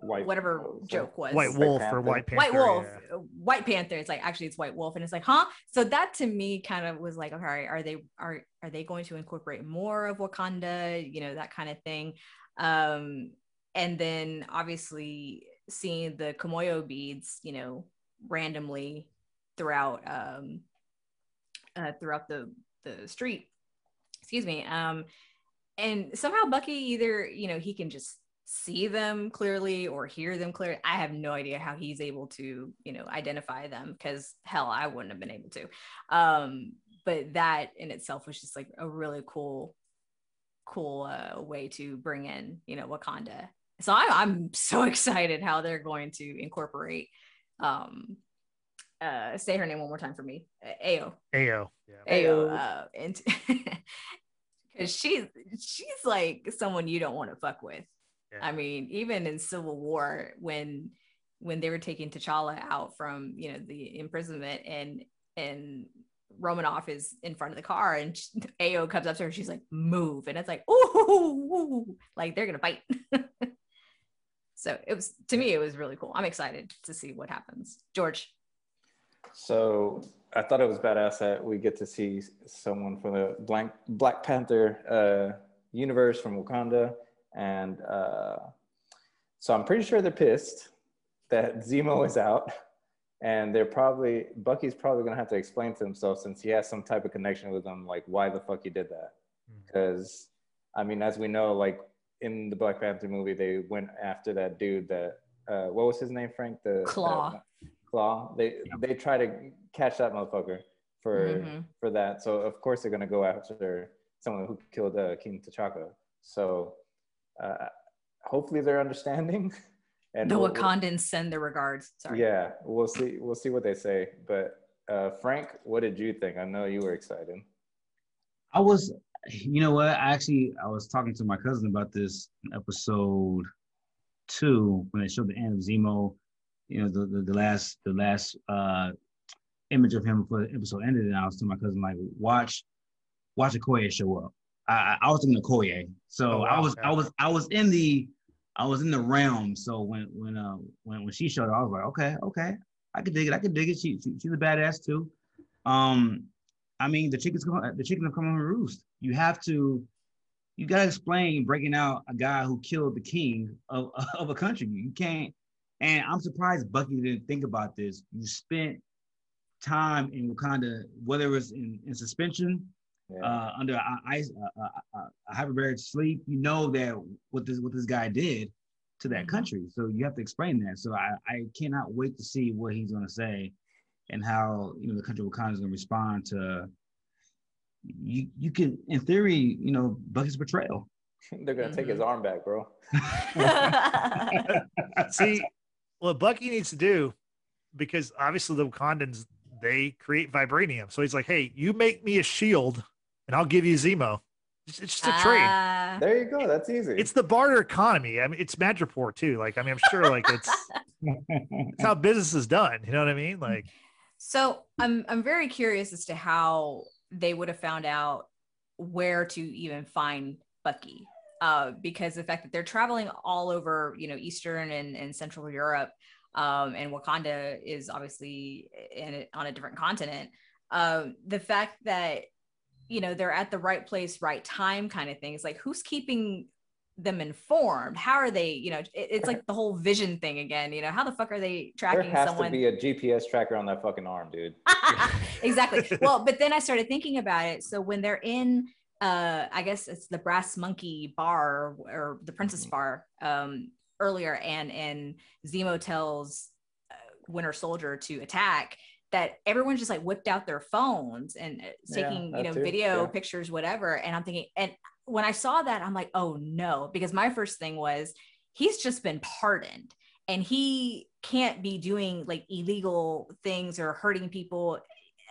White, whatever what was joke was. White White Wolf or White Panther. White Wolf, yeah. uh, White Panther. It's like actually it's White Wolf, and it's like, huh? So that to me kind of was like, okay, are they are are they going to incorporate more of Wakanda? You know, that kind of thing. Um, and then obviously seeing the Kimoyo beads, you know, randomly throughout um uh, throughout the the street. Excuse me. Um, and somehow Bucky either you know he can just see them clearly or hear them clearly. I have no idea how he's able to, you know, identify them because hell, I wouldn't have been able to. Um, but that in itself was just like a really cool, cool uh, way to bring in, you know, Wakanda. So I, I'm so excited how they're going to incorporate. Um, uh, say her name one more time for me, uh, Ao. Ao. Yeah. Ao, Ayo. uh, and because she's she's like someone you don't want to fuck with. Yeah. I mean, even in Civil War, when when they were taking T'Challa out from you know the imprisonment and and Romanoff is in front of the car and sh- Ao comes up to her, she's like, "Move!" and it's like, "Ooh!" Like they're gonna fight. so it was to me, it was really cool. I'm excited to see what happens. George, So I thought it was badass that we get to see someone from the Blank Black Panther uh, universe from Wakanda, and uh, so I'm pretty sure they're pissed that Zemo is out, and they're probably Bucky's probably gonna have to explain to himself since he has some type of connection with them, like why the fuck he did that. Hmm. Because I mean, as we know, like in the Black Panther movie, they went after that dude that uh, what was his name, Frank? The Claw. Claw. They Yeah. they try to catch that motherfucker for Mhm. for that. So of course they're gonna go after someone who killed uh, King T'Chaka. So uh, hopefully they're understanding. And the we'll- we'll- Wakandans send their regards. Sorry. Yeah, we'll see. We'll see what they say. But uh, Frank, what did you think? I know you were excited. I was, you know what? I actually I was talking to my cousin about this episode two when they showed the end of Zemo. You know, the the, the last the last uh image of him before the episode ended, and I was telling my cousin like, watch, watch Okoye show up. I I was thinking Okoye, so Oh, wow, I was. I was I was in the I was in the realm. So when when uh when when she showed up, I was like, okay, okay, I could dig it. I could dig it. She, she she's a badass too. Um, I mean, the chickens come, the chickens have come home to roost. You have to, you gotta explain breaking out a guy who killed the king of, of a country. You can't, and I'm surprised Bucky didn't think about this. You spent time in Wakanda, whether it was in, in suspension, Yeah. uh, under a- ice, uh, a hyperbaric sleep. You know that what this what this guy did to that Mhm. country. So you have to explain that. So I, I cannot wait to see what he's going to say and how you know the country of Wakanda is going to respond to. You you can in theory you know Bucky's betrayal. They're gonna take his arm back, bro. See, what Bucky needs to do, because obviously the Wakandans they create vibranium. So he's like, "Hey, you make me a shield, and I'll give you Zemo." It's, it's just a trade. Ah. There you go. That's easy. It's the barter economy. I mean, it's Madripoor too. Like, I mean, I'm sure like it's, it's how business is done. You know what I mean? Like, So I'm I'm very curious as to how they would have found out where to even find Bucky. Uh, because the fact that they're traveling all over, you know, Eastern and, and Central Europe, um, and Wakanda is obviously in a, on a different continent. Um, the fact that you know they're at the right place, right time, kind of thing. It's like who's keeping them informed? How are they? You know, it, it's like the whole vision thing again. You know, how the fuck are they tracking? there has someone? to be a GPS tracker on that fucking arm, dude. exactly. Well, but then I started thinking about it. So when they're in, uh, I guess it's the Brass Monkey Bar or the Princess Mhm. Bar um, earlier, and and Zemo tells uh, Winter Soldier to attack. That everyone's just like whipped out their phones and uh, Yeah, taking you know too, video yeah. pictures, whatever. And I'm thinking, and when I saw that, I'm like, oh no, because my first thing was he's just been pardoned and he can't be doing like illegal things or hurting people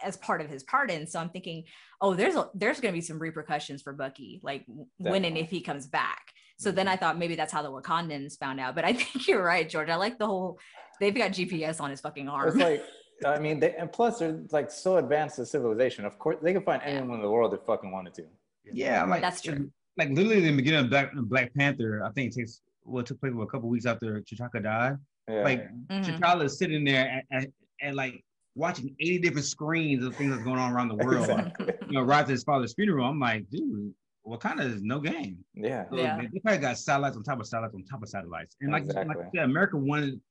as part of his pardon. So I'm thinking, oh, there's a, there's going to be some repercussions for Bucky, like w- when and if he comes back. So then I thought maybe that's how the Wakandans found out. But I think you're right, George. I like the whole they've got GPS on his fucking arm. It's like, I mean, they, and plus they're like so advanced as civilization. Of course, they can find Yeah. anyone in the world that fucking wanted to. Yeah, like That's true. Like literally in the beginning of Black Black Panther, I think it takes what took place a couple weeks after T'Chaka died. Yeah. Like Mhm. T'Challa is sitting there and, and, and like watching 80 different screens of things that's going on around the world. Exactly. You know, right to his father's funeral. I'm like, dude, what kind of is no game? yeah. So Yeah. They, they probably got satellites on top of satellites on top of satellites. And like, like Exactly. I said, America wanted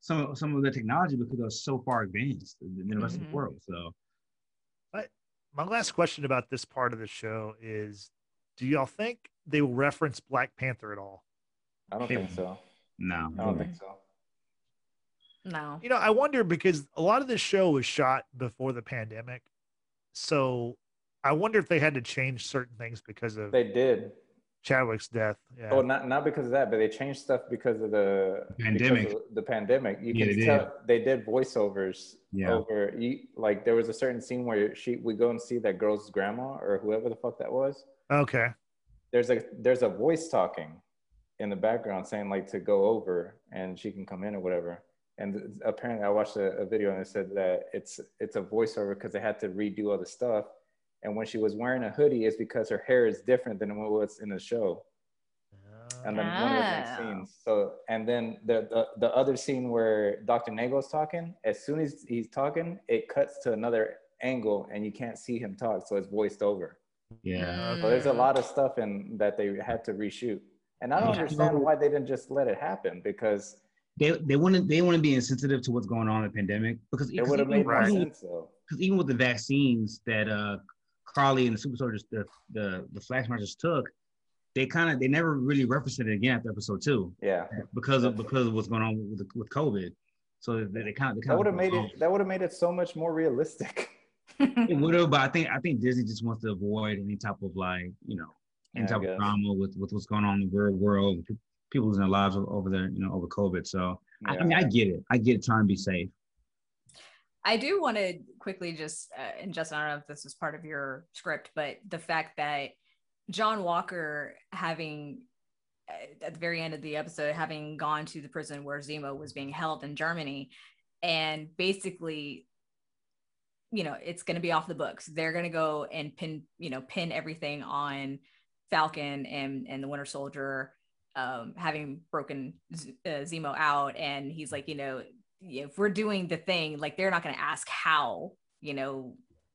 some of some of the technology because it was so far advanced than the rest of Mhm. the world. So my last question about this part of the show is: Do y'all think they will reference Black Panther at all? I don't Hey. think so. no. I don't think so. No. You know, I wonder because a lot of this show was shot before the pandemic, so I wonder if they had to change certain things because of They did. Chadwick's death. Yeah. Oh, not not because of that, but they changed stuff because of the Pandemic. of the pandemic. You Yeah, can they tell they did voiceovers Yeah. over. You, like there was a certain scene where she we go and see that girl's grandma or whoever the fuck that was. okay. There's a there's a voice talking in the background saying like to go over and she can come in or whatever. And apparently, I watched a, a video and it said that it's it's a voiceover because they had to redo all the stuff. And when she was wearing a hoodie, it's because her hair is different than what was in the show. Ah. and then one of the next Oh. scenes. So and then the, the the other scene where Dr. Nagel's talking, as soon as he's talking, it cuts to another angle and you can't see him talk, so it's voiced over. Yeah. So there's a lot of stuff in that they had to reshoot. And I don't Yeah. understand why they didn't just let it happen because They they to they to be insensitive to what's going on in the pandemic because it would have made Right. sense though. because even with the vaccines that uh Karli and the super soldiers the the, the Flag Smashers took, they kind of they never really referenced it again after episode two Yeah. because of because of what's going on with with COVID. So they, they kind of That would have made it that would have made it so much more realistic. It would have, but I think I think Disney just wants to avoid any type of like you know any Yeah, type of drama with with what's going on in the real world. People losing their lives over there, you know, over COVID. So I, I mean, I get it. I get it. Trying to be safe. I do want to quickly just, uh, and Justin, I don't know if this was part of your script, but the fact that John Walker having, uh, at the very end of the episode, having gone to the prison where Zemo was being held in Germany, and basically, you know, it's going to be off the books. They're going to go and pin, you know, pin everything on Falcon and and the Winter Soldier, um, having broken Z- uh, Zemo out, and he's like, you know, if we're doing the thing, like they're not going to ask how, you know,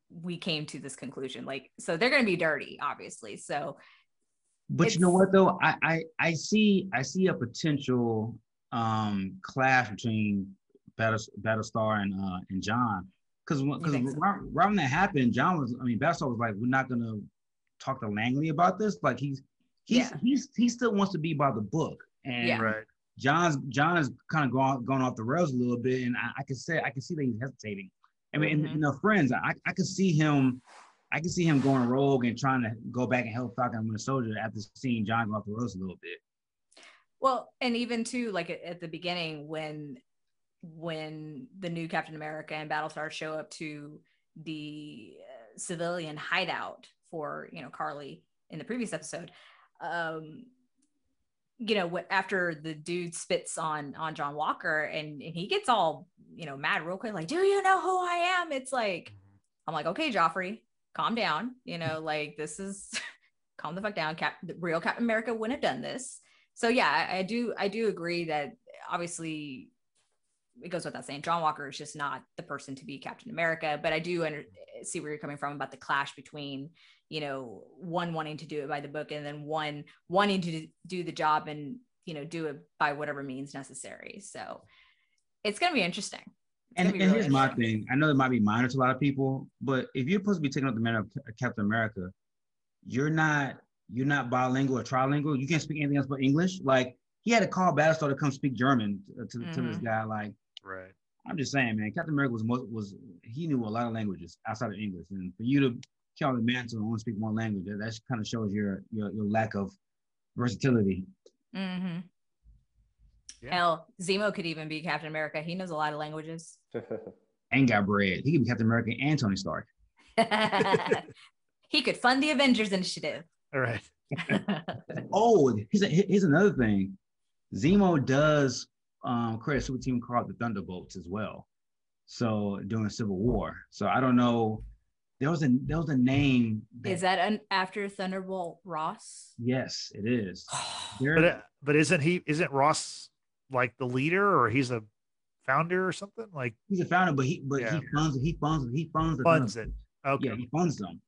we came to this conclusion. Like, so they're going to be dirty, obviously. So, But you know what though? I, I I see I see a potential um clash between Battle, Battlestar and uh and John. Because because so? right, right when that happened, John was I mean Battlestar was like, we're not gonna talk to Langley about this. Like he's he's Yeah. he's he still wants to be by the book. And Yeah. Right. John's John is kind of gone gone off the rails a little bit, and I, I can say I can see that he's hesitating. I mean, Mhm. and, you know, friends, I I can see him, I can see him going rogue and trying to go back and help Falcon and Winter Soldier after seeing John go off the rails a little bit. well, and even too, like at, at the beginning when when the new Captain America and Battlestar show up to the uh, civilian hideout for you know Karli in the previous episode, um, you know what after the dude spits on on John Walker and, and he gets all you know mad real quick, like, do you know who I am? It's like I'm like, okay, Joffrey, calm down. You know, like this is calm the fuck down. Cap, real Captain America wouldn't have done this. So yeah, I, I do I do agree that obviously it goes without saying John Walker is just not the person to be Captain America. But I do under, see where you're coming from about the clash between you know one wanting to do it by the book and then one wanting to do the job and you know do it by whatever means necessary. So it's gonna be interesting. It's And, be and really here's my thing. I know it might be minor to a lot of people, but if you're supposed to be taking up the manner of Captain America, you're not you're not bilingual or trilingual. You can't speak anything else but English. Like he had to call Battlestar to come speak German to, to, to this Mhm. guy. Like Right. I'm just saying, man, Captain America was most was he knew a lot of languages outside of English, and for you to carry the mantle and only speak one language, that, that kind of shows your, your your lack of versatility. Mm-hmm. Yeah. Hell, Zemo could even be Captain America. He knows a lot of languages. And got bread. He could be Captain America and Tony Stark. he could fund the Avengers Initiative. All right. Oh, here's, a, here's another thing. Zemo does um, create a super team called the Thunderbolts as well. So during Civil War. So I don't know. There was a there was a name. Is that an after Thunderbolt Ross? yes, it is. There- But uh, but isn't he isn't Ross like the leader or he's a founder or something? Like he's a founder, but he but Yeah. he funds he funds he funds the funds it. Okay. Yeah, he funds them.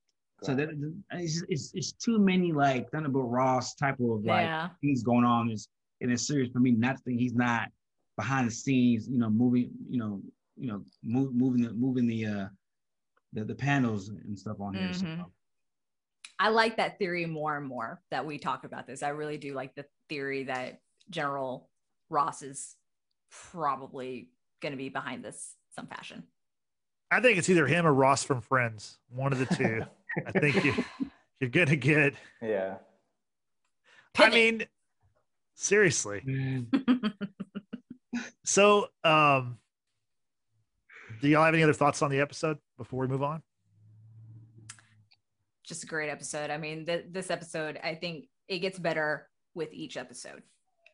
So that it's, it's it's too many like Thunderbolt Ross type of like yeah. things going on. Is and it's serious for me not to think he's not behind the scenes, you know, moving, you know, you know, move, moving the moving the uh the, the panels and stuff on here. So, Mhm. I like that theory more and more that we talk about this. I really do like the theory that General Ross is probably going to be behind this some fashion. I think it's either him or Ross from Friends. One of the two. I think you you're gonna get. yeah. I mean, seriously. So, um, do y'all have any other thoughts on the episode before we move on? Just a great episode. I mean, th- this episode, I think it gets better with each episode.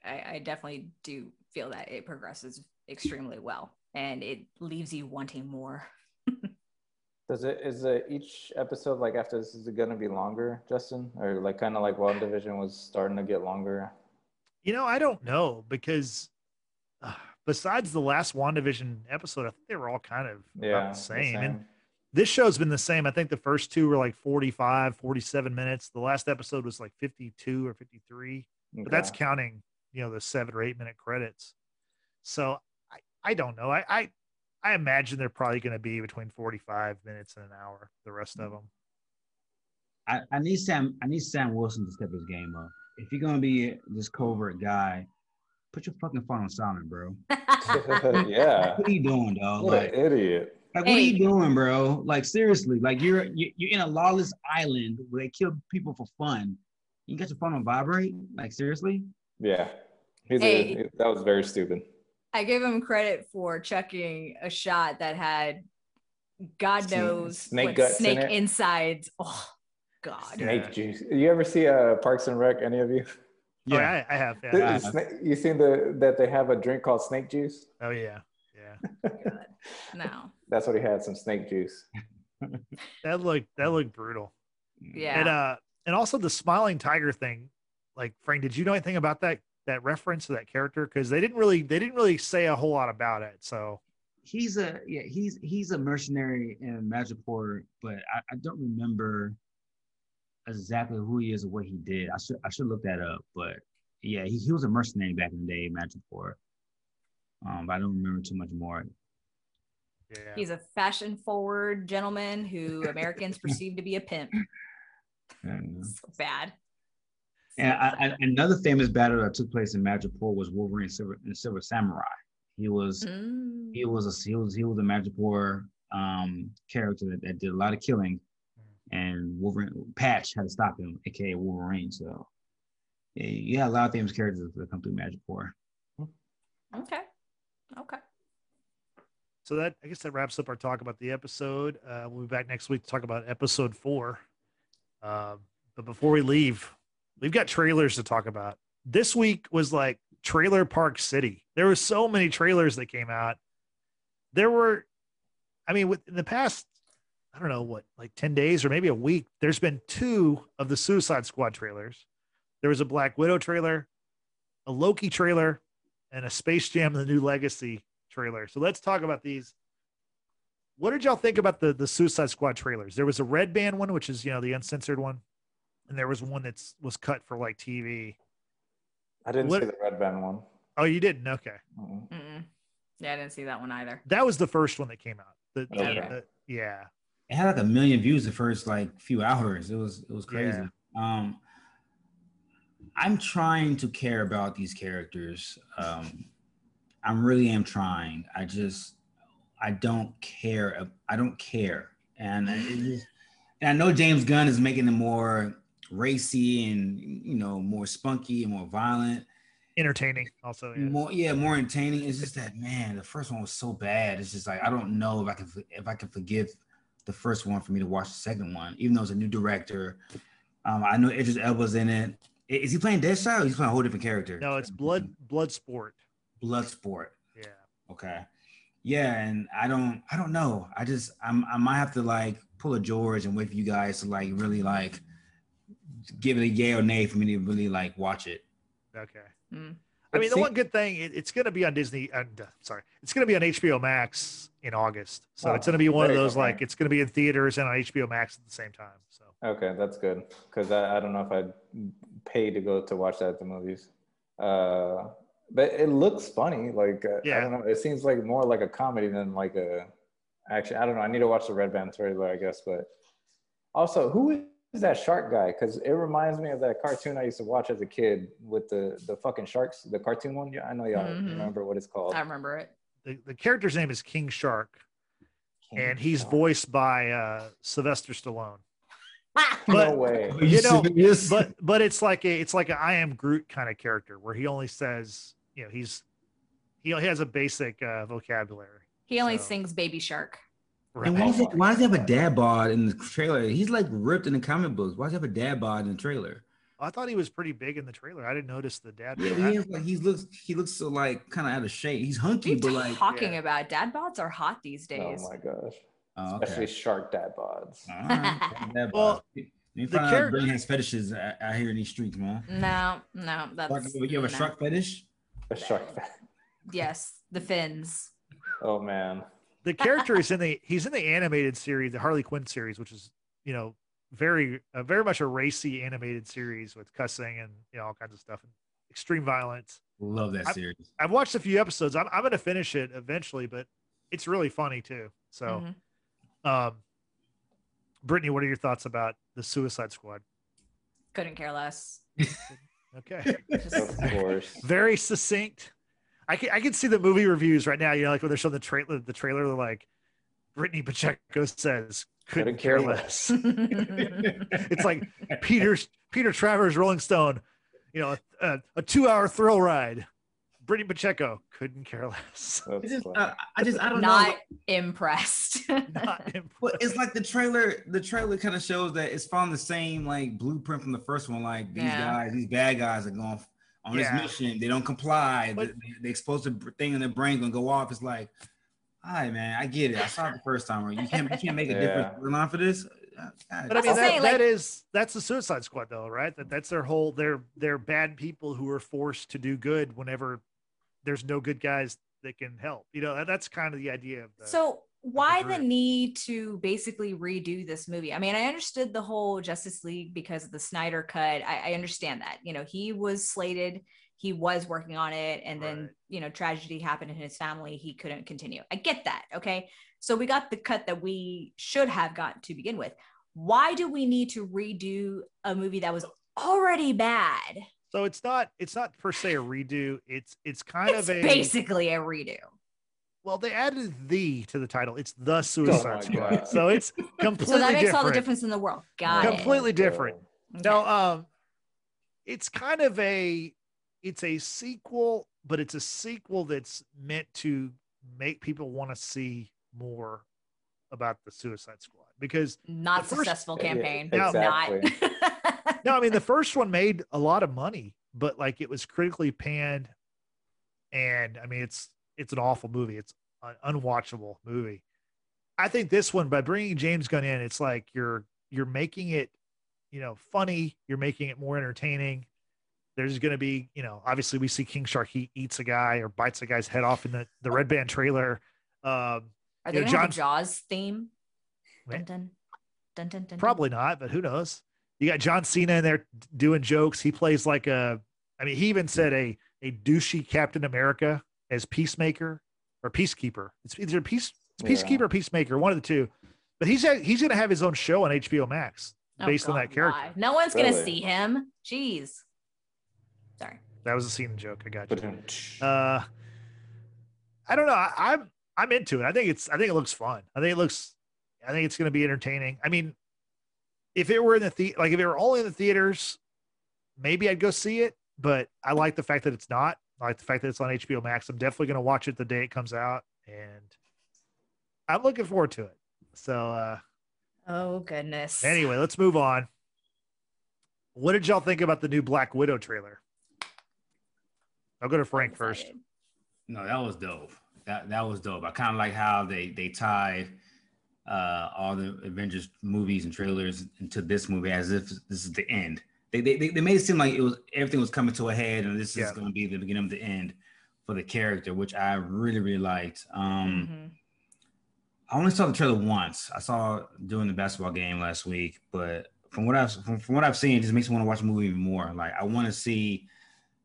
I, I definitely do feel that it progresses extremely well and it leaves you wanting more. Does it is it each episode like after this is it gonna be longer, Justin? Or like kind of like WandaVision was starting to get longer? You know, I don't know because uh, besides the last WandaVision episode, I think they were all kind of Yeah. about the same. And same. This show's been the same. I think the first two were like 45, 47 minutes. The last episode was like 52 or 53, but that's counting, you know, the seven or eight minute credits. So I, I don't know. I, I, I imagine they're probably going to be between 45 minutes and an hour, the rest of mm. them. I, I need Sam I need Sam Wilson to step his game up. If you're gonna be this covert guy, put your fucking phone on silent, bro. yeah. What are you doing, dog? What Like, an idiot. Like, what are you doing, bro? Like, seriously, like you're you- you're in a lawless island where they kill people for fun. You got your phone on vibrate? Like, seriously? Yeah. He Hey. did. That was very stupid. I gave him credit for checking a shot that had God knows snake what guts in snake it. insides. Oh God. Yeah. Snake juice. You ever see uh, Parks and Rec? Any of you? Oh, I, I have. The- Yeah. the snake- you seen the that they have a drink called snake juice? Oh yeah. Yeah. God. No. That's what he had. Some snake juice. That looked that looked brutal. Yeah. And uh and also the smiling tiger thing. Like Frank, did you know anything about that that reference to that character? Because they didn't really they didn't really say a whole lot about it. So he's a yeah he's he's a mercenary in Madripoor, but I, I don't remember exactly who he is or what he did. I should I should look that up, but yeah, he, he was a mercenary back in the day in Madripoor. Um, but I don't remember too much more. Yeah. He's a fashion forward gentleman who Americans perceive to be a pimp. So bad. and I, I, another famous battle that took place in Madripoor was Wolverine and Silver, and Silver Samurai. He was Mm. he was a he was he was a Madripoor um character that, that did a lot of killing, and Wolverine Patch had to stop him, aka Wolverine. So yeah, a lot of famous characters that come through Madripoor. Okay. Okay. So that I guess that wraps up our talk about the episode. Uh, we'll be back next week to talk about episode four. Um, but before we leave, we've got trailers to talk about. This week was like Trailer Park City. There were so many trailers that came out. There were, I mean, in the past, I don't know what, like ten days or maybe a week. There's been two of the Suicide Squad trailers. There was a Black Widow trailer, a Loki trailer, and a Space Jam: The New Legacy trailer. So let's talk about these. What did y'all think about the the Suicide Squad trailers? There was a red band one, which is you know the uncensored one, and there was one that's was cut for like TV. I didn't What- see the red band one. Oh, you didn't? Okay, Mm-mm. Mm-mm. Yeah, I didn't see that one either. that was the first one that came out. The, the- Okay. the- yeah, It had like a million views the first like few hours. It was it was crazy. Yeah. Um, I'm trying to care about these characters. Um, I really am trying. I just I don't care. I don't care, and just, and I know James Gunn is making it more racy and you know more spunky and more violent. entertaining. Also, yeah. More, yeah, more entertaining. It's just that man, the first one was so bad. It's just like I don't know if I can if I can forgive the first one for me to watch the second one, even though it's a new director. Um, I know Idris Elba's in it. Is he playing Deadshot? Or he's playing a whole different character. no, it's blood blood sport. Bloodsport. Yeah, Okay. Yeah, and I don't I don't know. I just I'm I might have to like pull a George and wait for you guys to like really like give it a yay or nay for me to really like watch it. okay. Mm. I mean, the one good thing it, it's going to be on Disney. Uh, sorry, it's going to be on HBO Max in August. So Oh, it's going to be one of there you go, those like it's going to be in theaters and on HBO Max at the same time. So Okay, that's good because I, I don't know if I'd pay to go to watch that at the movies. Uh, but it looks funny. Like uh, Yeah. I don't know. It seems like more like a comedy than like a action. I don't know. I need to watch the Red Band trailer, I guess. But also, who is that shark guy? Because it reminds me of that cartoon I used to watch as a kid with the the fucking sharks. The cartoon one. Yeah, I know y'all Mhm. remember what it's called. I remember it. the, the character's name is King Shark, and he's Shark. voiced by uh, Sylvester Stallone. No But way. you know, serious? but but it's like a it's like a I am Groot kind of character where he only says you know he's he he has a basic uh, vocabulary. He only So- sings Baby Shark. And why, Right. does he, why does he have a dad bod in the trailer? He's like ripped in the comic books. Why does he have a dad bod in the trailer? I thought he was pretty big in the trailer. I didn't notice the dad. Yeah, he like he looks he looks so like kind of out of shape. He's hunky, but like talking yeah. about? Dad bods are hot these days. Oh days. my gosh. Oh, Especially shark dad bods. All right. Dad Well, bod. you the find char- out Brittany has fetishes out out here in these streets, man. no, no, Shark- that's you have a no. shark fetish? A shark. Fetish. Yes, the fins. Oh man. the character is in the he's in the animated series, the Harley Quinn series, which is you know very uh, very much a racy animated series with cussing and you know all kinds of stuff and extreme violence. Love that I- series. I've watched a few episodes. I'm I'm gonna finish it eventually, but it's really funny too. So, Mhm. Um, Brittany, what are your thoughts about the Suicide Squad? Couldn't care less. Okay, Just- Of course. very succinct. I can I can see the movie reviews right now. You know, like when they're showing the trailer, the trailer, they're like, Brittany Pacheco says, couldn't care less. it's like Peter's Peter Travers Rolling Stone, you know, a, a, a two hour thrill ride. Brittany Pacheco couldn't care less. I That's just, uh, I just, I don't know. Not impressed. Not Well, impressed. it's like the trailer. The trailer kind of shows that it's following the same like blueprint from the first one. Like these Yeah. guys, these bad guys are going on Yeah. this mission. They don't comply. But- the, the explosive thing in their brain gonna go off. It's like, all right, man, I get it. I saw it the first time. You can't, you can't make a Yeah. different storyline for this. Uh, God, But I mean, Also that, saying, that like- is that's the Suicide Squad, though, right? That that's their whole. They're they're bad people who are forced to do good whenever there's no good guys that can help. You know, that- that's kind of the idea of the. So why the group. need to basically redo this movie? I mean, I understood the whole Justice League because of the Snyder cut. I, I understand that. You know, he was slated, he was working on it, and then Right. you know, tragedy happened in his family. He couldn't continue. I get that. Okay. So we got the cut that we should have gotten to begin with. Why do we need to redo a movie that was already bad? So it's not it's not per se a redo. It's it's kind It's of a basically a redo. well, they added the to the title. It's the Suicide my Squad, so it's completely different. So that makes different. all the difference in the world. Got it. Completely different. Okay. No, um, it's kind of a, it's a sequel, but it's a sequel that's meant to make people want to see more about the Suicide Squad because not The first- successful Yeah, campaign. No. exactly. Not. no, I mean the first one made a lot of money, but like it was critically panned, and I mean it's it's an awful movie. It's an unwatchable movie. I think this one by bringing James Gunn in, it's like you're you're making it, you know, funny. You're making it more entertaining. There's going to be, you know, obviously we see King Shark he eats a guy or bites a guy's head off in the the Red Band trailer. Um, Are they a John's- Jaws theme? Wait. Dun, dun, dun, dun, dun, Probably not, but who knows? You got John Cena in there doing jokes. He plays like a, I mean, he even said a a douchey Captain America as Peacemaker or Peacekeeper. It's either Peace it's Yeah. Peacekeeper or Peacemaker, one of the two. But he's he's going to have his own show on HBO Max Oh, based on that character. why? No one's gonna Really? see him. Jeez. Sorry. That was a Cena joke. I got you. Uh, I don't know. I, I'm I'm into it. I think it's I think it looks fun. I think it looks I think it's going to be entertaining. I mean, if it were in the, the like if it were only in the theaters, maybe I'd go see it. But I like the fact that it's not. I like the fact that it's on HBO Max. I'm definitely going to watch it the day it comes out, and I'm looking forward to it. So uh, Oh goodness. anyway, let's move on. What did y'all think about the new Black Widow trailer? I'll go to Frank first. No, that was dope. That that was dope. I kind of like how they they tied uh, all the Avengers movies and trailers into this movie as if this is the end. They they, they, they made it seem like it was everything was coming to a head and this Yeah. is going to be the beginning of the end for the character, which I really really liked. Um, Mhm. I only saw the trailer once. I saw it during the basketball game last week, but from what I've from, from what I've seen, it just makes me want to watch the movie even more. Like I want to see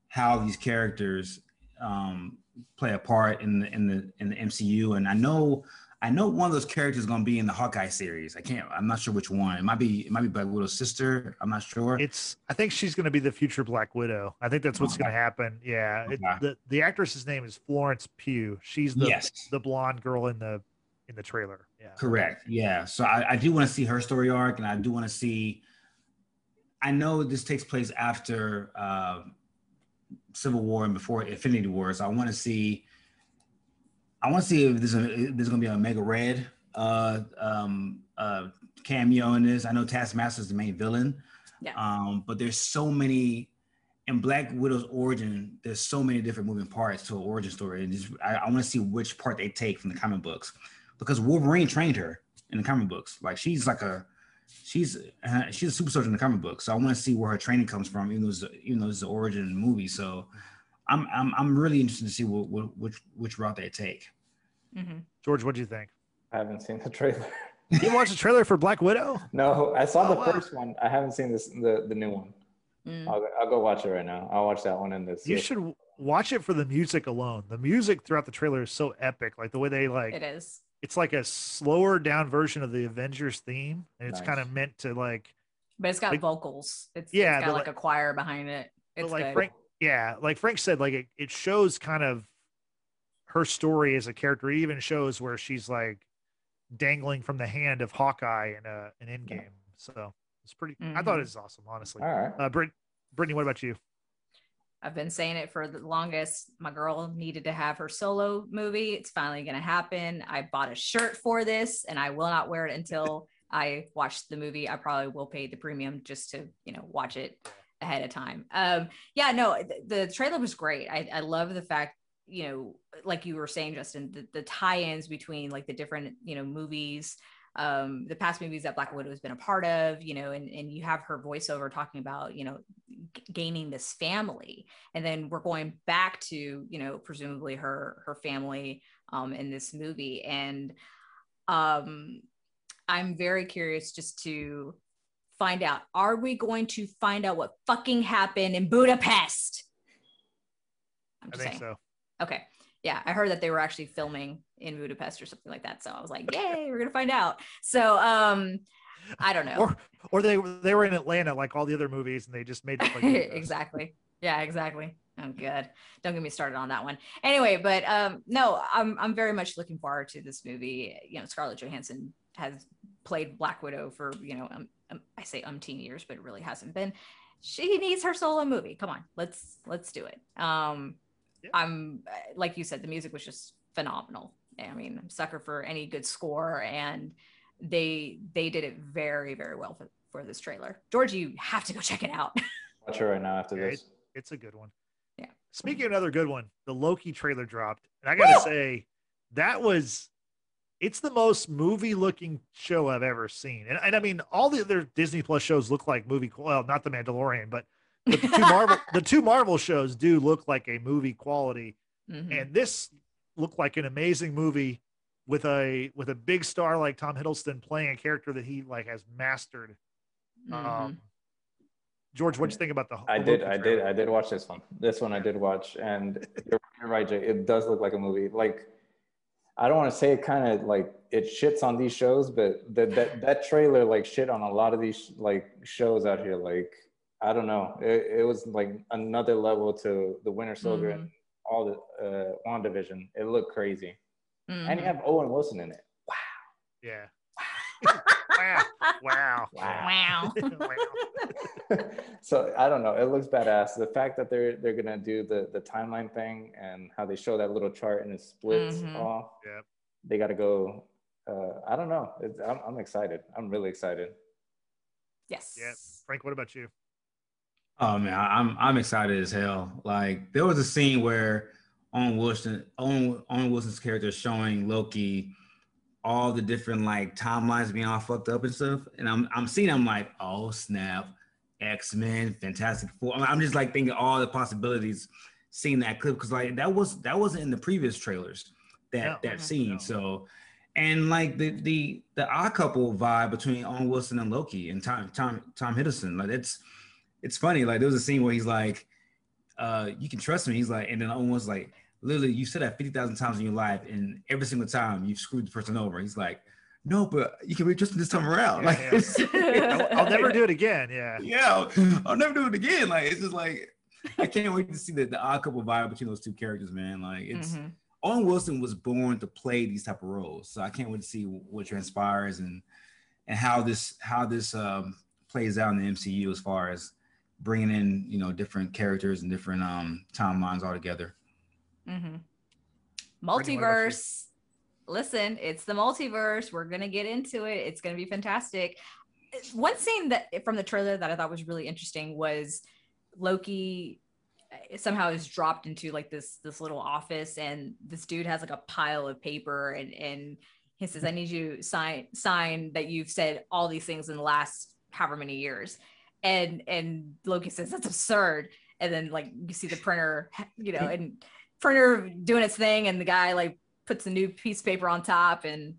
how these characters um, play a part in the in the in the MCU. And I know I know one of those characters is going to be in the Hawkeye series. I can't. I'm not sure which one. It might be it might be Black Widow's sister. I'm not sure. It's. I think she's going to be the future Black Widow. I think that's what's Okay. going to happen. Yeah. It, the the actress's name is Florence Pugh. She's the yes. the blonde girl in the in the trailer. Yeah. Correct. Yeah. So I, I do want to see her story arc, and I do want to see. I know this takes place after uh, Civil War and before Infinity War, so I want to see. I want to see if there's a if there's going to be a Omega Red uh, um, uh, cameo in this. I know Taskmaster is the main villain, Yeah. um, but there's so many in Black Widow's origin. There's so many different moving parts to an origin story, and just, I, I want to see which part they take from the comic books because Wolverine trained her in the comic books. Like she's like a she's uh, she's a super soldier in the comic book. So I want to see where her training comes from, even though it's, even though it's the origin of the movie. So I'm I'm I'm really interested to see what, what which which route they take. Mhm. George, what do you think? I haven't seen the trailer. You watched the trailer for Black Widow? No, I saw Oh, the wow. first one. I haven't seen this the, the new one. Mm. I'll, go- I'll go watch it right now. I'll watch that one and this. You should watch it for the music alone. The music throughout the trailer is so epic. Like the way they like It is. it's like a slower down version of the Avengers theme, and it's Nice. kind of meant to like But it's got Like- vocals. It's Yeah, it's got like like- a choir behind it. but It's like good. Frank, yeah, like Frank said, like it, it shows kind of her story as a character. It even shows where she's like dangling from the hand of Hawkeye in a an Endgame. So it's pretty. I thought it was awesome, honestly. All right. Uh, Brit, Brittany, what about you? I've been saying it for the longest. My girl needed to have her solo movie. It's finally going to happen. I bought a shirt for this and I will not wear it until I watch the movie. I probably will pay the premium just to, you know, watch it ahead of time. Um, yeah, no, the, the trailer was great. I, I love the fact, you know, like you were saying, Justin, the, the tie-ins between like the different, you know, movies, um, the past movies that Black Widow has been a part of, you know, and, and you have her voiceover talking about, you know, g- gaining this family. And then we're going back to, you know, presumably her, her family um, in this movie. And um, I'm very curious just to find out, are we going to find out what fucking happened in Budapest? I'm I think saying. so. Okay. Yeah, I heard that they were actually filming in Budapest or something like that. So I was like, yay, we're gonna find out. So um I don't know. Or or they they were in Atlanta like all the other movies and they just made it like exactly. Yeah, exactly. Oh good. Don't get me started on that one. Anyway, but um no, I'm I'm very much looking forward to this movie. You know, Scarlett Johansson has played Black Widow for, you know, um, um, I say umpteen years, but it really hasn't been. She needs her solo movie. Come on, let's let's do it. Um Yeah. I'm like you said, the music was just phenomenal. I mean, I'm sucker for any good score, and they they did it very very well for, for this trailer. George, you have to go check it out. Watch it right now after Yeah, this. It's a good one. Yeah. Speaking of another good one, the Loki trailer dropped. And I gotta say, that was it's the most movie looking show I've ever seen. And, and I mean all the other Disney Plus shows look like movie well, not the Mandalorian, but but the two Marvel the two Marvel shows do look like a movie quality. Mhm. And this looked like an amazing movie with a with a big star like Tom Hiddleston playing a character that he like has mastered. Mhm. Um George, what'd you think about the I did, Loki I did. I did watch this one. This one I did watch, and you're, you're right, Jay. It does look like a movie. Like, I don't want to say it kind of like it shits on these shows, but that that that trailer like shit on a lot of these like shows out here. Like, I don't know, it, it was like another level to the Winter Soldier Mm-hmm. and all the uh, WandaVision. It looked crazy, and Mhm. you have Owen Wilson in it. Wow. Yeah. wow. Wow. Wow. Wow. wow. so I don't know. It looks badass. The fact that they're they're gonna do the the timeline thing and how they show that little chart and it splits Mhm. off. Yep. They got to go. Uh, I don't know. It's, I'm I'm excited. I'm really excited. yes. Yep. Frank, what about you? Oh man, I- I'm I'm excited as hell. Like there was a scene where Owen Wilson, Owen, Owen Wilson's character showing Loki all the different like timelines being all fucked up and stuff, and I'm I'm seeing I'm like, oh snap, X Men, Fantastic Four. I'm- just like thinking all the possibilities. Seeing that clip because like that was that wasn't in the previous trailers that No. that Mhm. scene. No. So and like the the the odd couple vibe between Owen Wilson and Loki and Tom Tom Tom Hiddleston, like it's it's funny. Like there was a scene where he's like, uh, you can trust me. He's like, and then Owen was like, literally, you said that 50,000 times in your life, and every single time you've screwed the person over. He's like, no, but you can be trusted this time around. Yeah, like, yeah. I'll, I'll never do it again. Yeah. yeah, I'll never do it again. Like, it's just like, I can't wait to see the, the odd couple vibe between those two characters, man. Like, it's Mhm. Owen Wilson was born to play these type of roles, so I can't wait to see what transpires and and how this how this um, plays out in the MCU as far as bringing in you know different characters and different um, timelines all together. Mhm. Brittany, what about you? Multiverse. Listen, it's the multiverse. We're gonna get into it. It's gonna be fantastic. One scene that from the trailer that I thought was really interesting was Loki uh, somehow is dropped into like this this little office, and this dude has like a pile of paper, and and he says, "I need you to sign sign that you've said all these things in the last however many years." And and Loki says, "That's absurd." And then like you see the printer, you know, and printer doing its thing and the guy like puts a new piece of paper on top and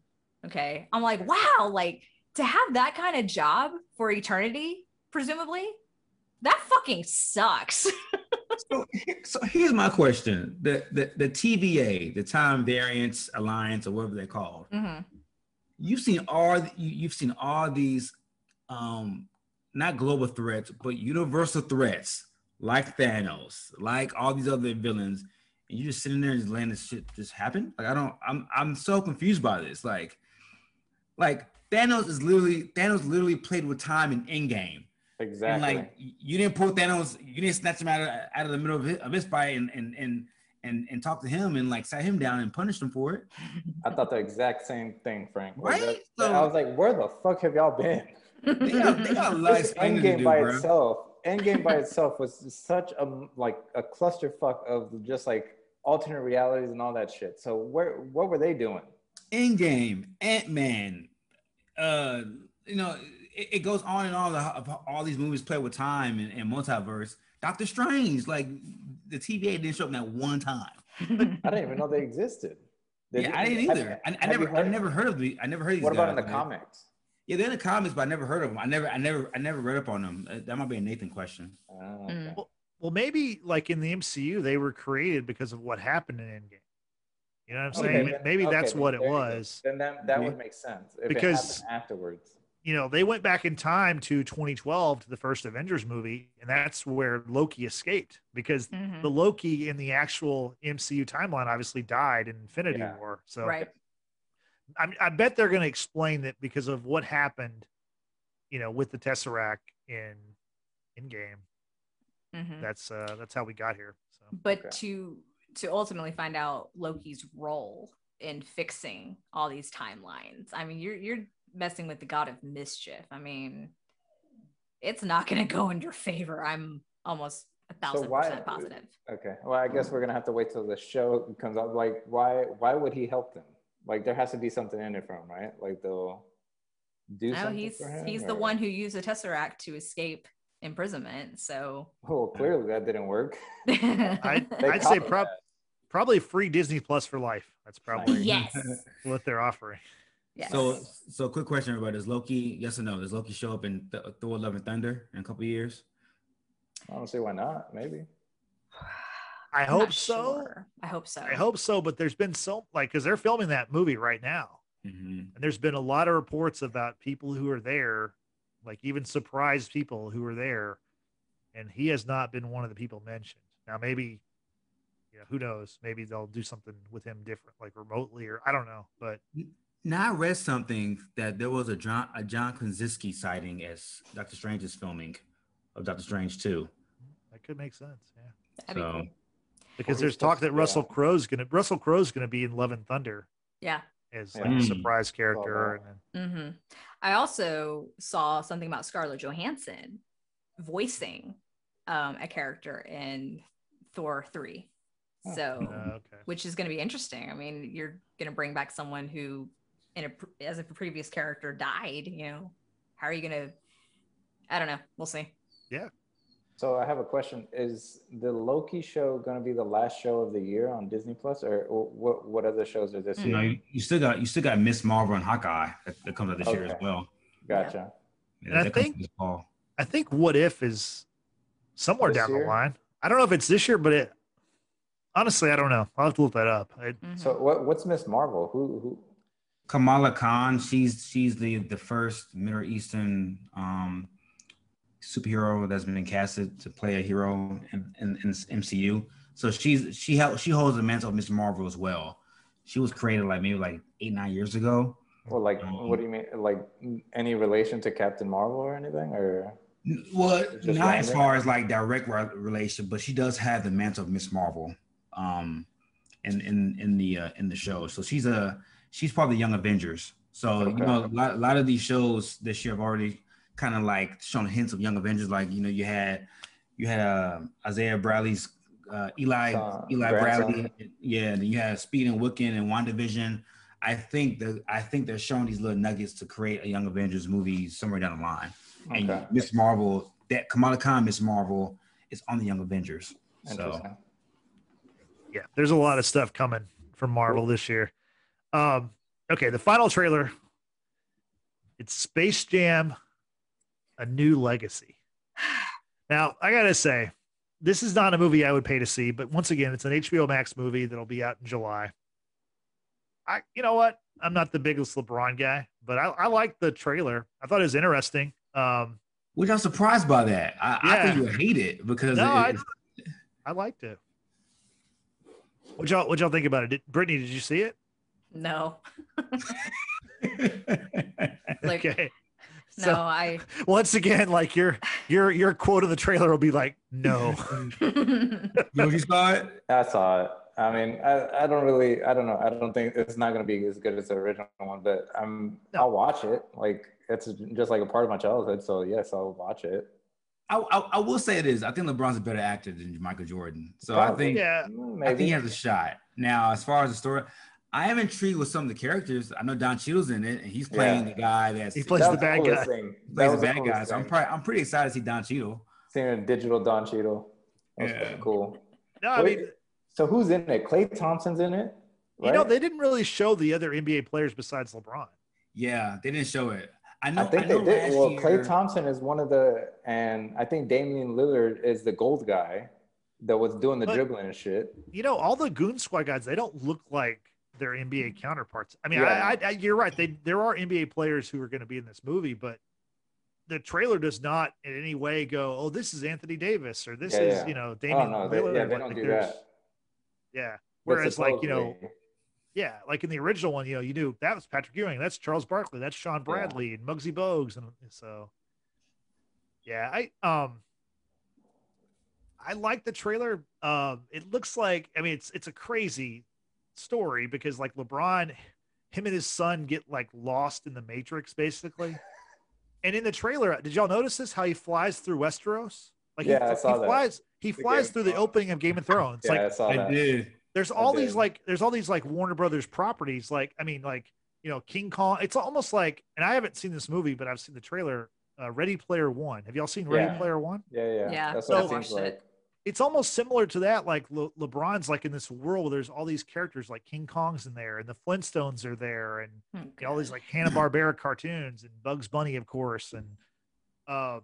okay i'm like wow like to have that kind of job for eternity presumably that fucking sucks So, so here's my question: the, the the TVA, the Time Variance Alliance, or whatever they're called. Mhm. You've seen all you, you've seen all these, um, not global threats, but universal threats like Thanos, like all these other villains, you just sitting there and just letting this shit just happen. Like I don't, I'm I'm so confused by this. Like, like Thanos is literally Thanos literally played with time in Endgame. Exactly. And like you didn't pull Thanos, you didn't snatch him out of out of the middle of his, of his fight and and and and and talk to him and like sat him down and punished him for it. I thought the exact same thing, Frank. Right? that- So- I was like, where the fuck have y'all been? They got, they got a lot of Endgame do, by bro. itself, Endgame by itself was such a like a clusterfuck of just like alternate realities and all that shit. So where what were they doing? Endgame, Ant Man, uh, you know, it, it goes on and on. Of all these movies play with time and, and multiverse. Doctor Strange, like the TVA didn't show up that one time. I didn't even know they existed. They yeah, I didn't have- either. I, I have you never, I heard- never heard of the, I never heard these What about guys, in the man. comics? Yeah, they're in the comics, but I never heard of them. I never, I never, I never read up on them. Uh, That might be a Nathan question. Oh, Mm. okay. Well, maybe like in the MCU, they were created because of what happened in Endgame. You know what I'm Okay, saying? then- maybe okay, that's what it there you go. was. Then that that Yeah. would make sense if Because- it afterwards. You know, they went back in time to 2012 to the first Avengers movie, and that's where Loki escaped because Mhm. the Loki in the actual MCU timeline obviously died in Infinity Yeah. War. So Right. I, I bet they're going to explain that because of what happened, you know, with the Tesseract in in game. Mhm. That's uh that's how we got here. So but Okay. to to ultimately find out Loki's role in fixing all these timelines. I mean, you're you're messing with the god of mischief. I mean, it's not going to go in your favor. I'm almost a thousand why- percent positive. Okay. Well, I guess we're gonna have to wait till the show comes out. Like, why why would he help them? Like, there has to be something in it for him, right? Like they'll do No, something he's for him. he's the one who used the Tesseract to escape imprisonment. So Oh, clearly that didn't work. I, I'd say prob- probably free Disney Plus for life. That's probably yes. what they're offering. Yes. So, so quick question, everybody: Does Loki? Yes or no? Does Loki show up in Th- Thor: Love and Thunder in a couple of years? I don't see why not. Maybe. I I'm hope so. sure. I hope so. I hope so, but there's been so like because they're filming that movie right now, Mm-hmm. and there's been a lot of reports about people who are there, like even surprised people who are there, and he has not been one of the people mentioned. Now maybe, you know, who knows? Maybe they'll do something with him different, like remotely, or I don't know. But Now I read something that there was a John a John Krasinski sighting as Doctor Strange is filming of Doctor Strange too. that could make sense, yeah. That'd be So- cool. Because he's there's talk that Russell out. Crowe's gonna Russell Crowe's gonna be in Love and Thunder Yeah. As Yeah. like a Mm. surprise character, that. and then hmm I also saw something about Scarlett Johansson voicing um, a character in Thor 3. Oh, So, uh, okay. which is going to be interesting. I mean, you're going to bring back someone who, in a pre- as a previous character, died. You know, how are you going to? I don't know. We'll see. So I have a question: Is the Loki show going to be the last show of the year on Disney Plus, or what? What other shows are this. You know, year? you, you still got you still got Miss Marvel and Hawkeye that, that comes out this year as well. Gotcha. Yeah, And I think- I think What If is somewhere This down year? the line. I don't know if it's this year, but it honestly, I don't know. I'll have to look that up. I, Mhm. So what? What's Miss Marvel? Who? Who? Kamala Khan, she's she's the the first Middle Eastern um, superhero that's been casted to play a hero in, in, in MCU. So she's she held she holds the mantle of Miss Marvel as well. She was created like maybe like eight nine years ago. Well, like, Um, what do you mean? Like, any relation to Captain Marvel or anything? Or Well, not as far as like direct re- relation, but she does have the mantle of Miss Marvel, um, in in in the uh, in the show. So she's a she's part of the Young Avengers. So Okay. you know, a lot, a lot of these shows this year have already kind of like shown hints of Young Avengers. Like you know, you had you had uh, Isaiah Bradley's uh, Eli Son, Eli grandson. Bradley, yeah. And then you had Speed and Wiccan and WandaVision. I think that I think they're showing these little nuggets to create a Young Avengers movie somewhere down the line and Miss Marvel, that Kamala Khan, Miss Marvel, is on the Young Avengers. So yeah, there's a lot of stuff coming from Marvel this year. Um, okay, the final trailer. It's Space Jam, a new legacy. Now, I gotta say, this is not a movie I would pay to see, but once again, it's an HBO Max movie that'll be out in July. I, you know what? I'm not the biggest LeBron guy, but I, I like the trailer. I thought it was interesting. Um, which I'm surprised by that. I, I think you would hate it because No, I- it, I liked it. What y'all, what y'all think about it? Did, Brittany, did you see it? No. Like, okay. No, So I. once again, like your your your quote of the trailer will be like, no. George, you saw it? I saw it. I mean, I, I don't really, I don't know. I don't think it's not going to be as good as the original one, but I'm, No. I'll watch it. Like, it's just like a part of my childhood. So, yes, I'll watch it. I, I, I will say it is. I think LeBron's a better actor than Michael Jordan. So I think yeah. Mm, I think he has a shot. Now, as far as the story, I am intrigued with some of the characters. I know Don Cheadle's in it, and he's playing Yeah. the guy that's He he plays That the bad guy. Thing. That plays the was the bad guy. So I'm probably I'm pretty excited to see Don Cheadle. Seeing a digital Don Cheadle. That was Yeah. cool. No, I Wait, mean, so who's in it? Klay Thompson's in it? Right? you know, they didn't really show the other NBA players besides LeBron. Yeah, they didn't show it. I know. I think know they did. Well, year- Klay Thompson is one of the, and I think Damian Lillard is the gold guy that was doing the But- dribbling and shit. You know, all the Goon Squad guys, they don't look like their NBA counterparts. I mean, Yeah. I, I, I, you're right. They there are NBA players who are going to be in this movie, but the trailer does not in any way go, "Oh, this is Anthony Davis" or "This Yeah, is yeah. you know Oh Damian no, they, Lillard." yeah, they don't do that. Yeah. Whereas, like you know, yeah, like in the original one, you know, you knew that was Patrick Ewing, that's Charles Barkley, that's Shawn Bradley, and Muggsy Bogues, and so yeah, I um, I like the trailer. Um, it looks like I mean, it's it's a crazy story because like LeBron, him and his son get like lost in the Matrix basically, and in the trailer, did y'all notice this? How he flies through Westeros? Like Yeah, I he, saw he that. flies, he The flies Game through the opening of Game of Thrones. yeah, like I saw I did. there's I all these like there's all these like Warner Brothers properties. Like I mean, like you know, King Kong. It's almost like, and I haven't seen this movie, but I've seen the trailer. Uh, Ready Player One. Have y'all seen Ready Yeah. Player One? Yeah, yeah, Yeah, That's I what it watched seems like. it. It's almost similar to that. Like Le- LeBron's like in this world. Where there's all these characters like King Kong's in there, and the Flintstones are there, and Oh, you know, all these like Hanna Barbera cartoons and Bugs Bunny, of course, and um,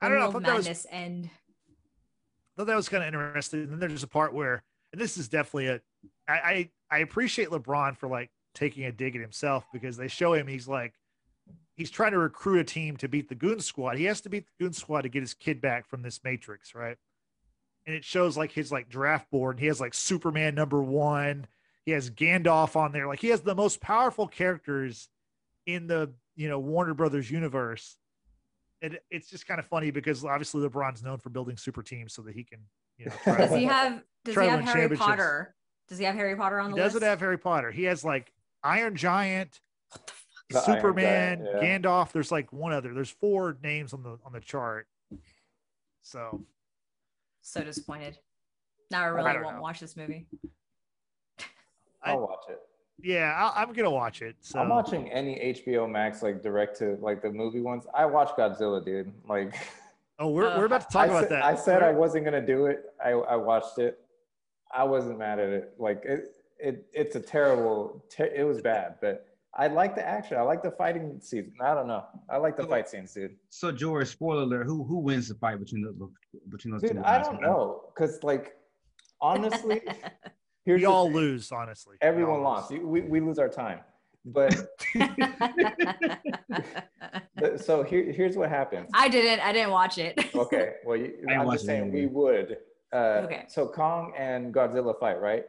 I don't know. I thought that was end. thought that was kind of interesting. And then there's a part where, and this is definitely a, I, I, I appreciate LeBron for like taking a dig at himself because they show him he's like, he's trying to recruit a team to beat the Goon Squad. He has to beat the Goon Squad to get his kid back from this Matrix, right? And it shows like his like draft board. He has like Superman number one. He has Gandalf on there. Like he has the most powerful characters in the you know Warner Brothers universe. And it's just kind of funny because obviously LeBron's known for building super teams so that he can, you know, Does he have? Does he have Harry. Potter? Does he have Harry Potter on the list? he the doesn't have Harry Potter. He has like Iron Giant, The Superman, Giant, yeah. Gandalf. There's like one other. There's four names on the on the chart. So So disappointed. Now I I really don't won't know. watch this movie. I- I'll watch it. yeah, I, I'm gonna watch it. So I'm watching any HBO Max like direct to like the movie ones. I watch Godzilla, dude. Like oh, we're, Uh, we're about to talk I about said, that. I said I We're- wasn't gonna do it. I, I watched it. I wasn't mad at it. Like it, it it's a terrible. Ter- it was bad, but I like the action. I like the fighting scenes. I don't know. I like the So- fight scenes, dude. So George, spoiler alert: who who wins the fight between the between those Dude, two? I guys? don't know, cause like honestly, here's we all thing. lose, honestly. Everyone all lost. lose. We, we lose our time. But but- so here, here's what happens. I didn't. I didn't watch it. Okay, well, you, I I'm just saying we would. Uh, Okay. So Kong and Godzilla fight, right?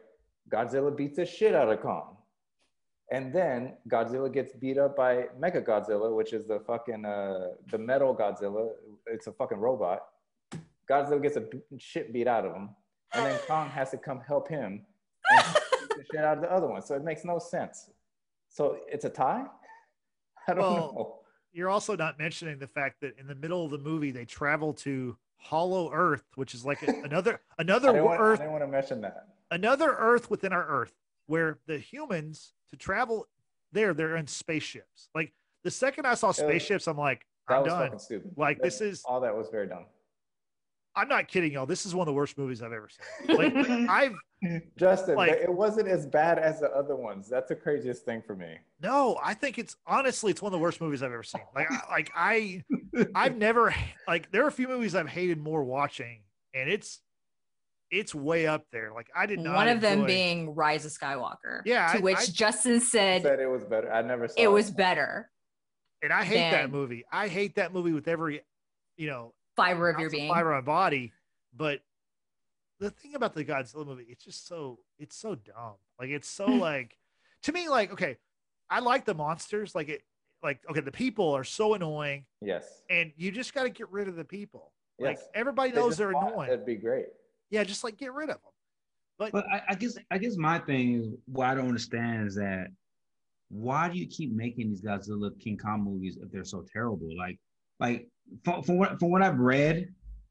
Godzilla beats the shit out of Kong, and then Godzilla gets beat up by Mecha Godzilla, which is the fucking uh, the metal Godzilla. It's a fucking robot. Godzilla gets a shit beat out of him, and then Kong has to come help him and beat the shit out of the other one. So it makes no sense. So it's a tie. I don't Well, know. You're also not mentioning the fact that in the middle of the movie they travel to Hollow Earth, which is like a, another I another didn't, want, I didn't want to mention that. another Earth within our Earth, where the humans to travel there, they're in spaceships. Like the second I saw oh, spaceships, I'm like, That I'm was done. fucking stupid. Like, That- this is- all that was very dumb. I'm not kidding y'all. This is one of the worst movies I've ever seen. Like I've Justin, Like- it wasn't as bad as the other ones. That's the craziest thing for me. no, I think it's honestly it's one of the worst movies I've ever seen. Like I, like I I've never like there are a few movies I've hated more watching, and it's it's way up there. Like I did not. One of them being Rise of Skywalker. Yeah, To I- which I- Justin said said it was better. I never saw it was better. and I hate that movie. I hate that movie with every, you know, Fiber of your being. fiber of my body. But the thing about the Godzilla movie, it's just so it's so dumb. Like it's so like to me, like okay, I like the monsters. Like it, like okay, the people are so annoying, Yes. and you just got to get rid of the people. Like everybody knows just they're annoying. That'd be great. Yeah, just like get rid of them. But, But I, I guess I guess my thing is what I don't understand is that why do you keep making these Godzilla King Kong movies if they're so terrible? Like like from, from what from what I've read,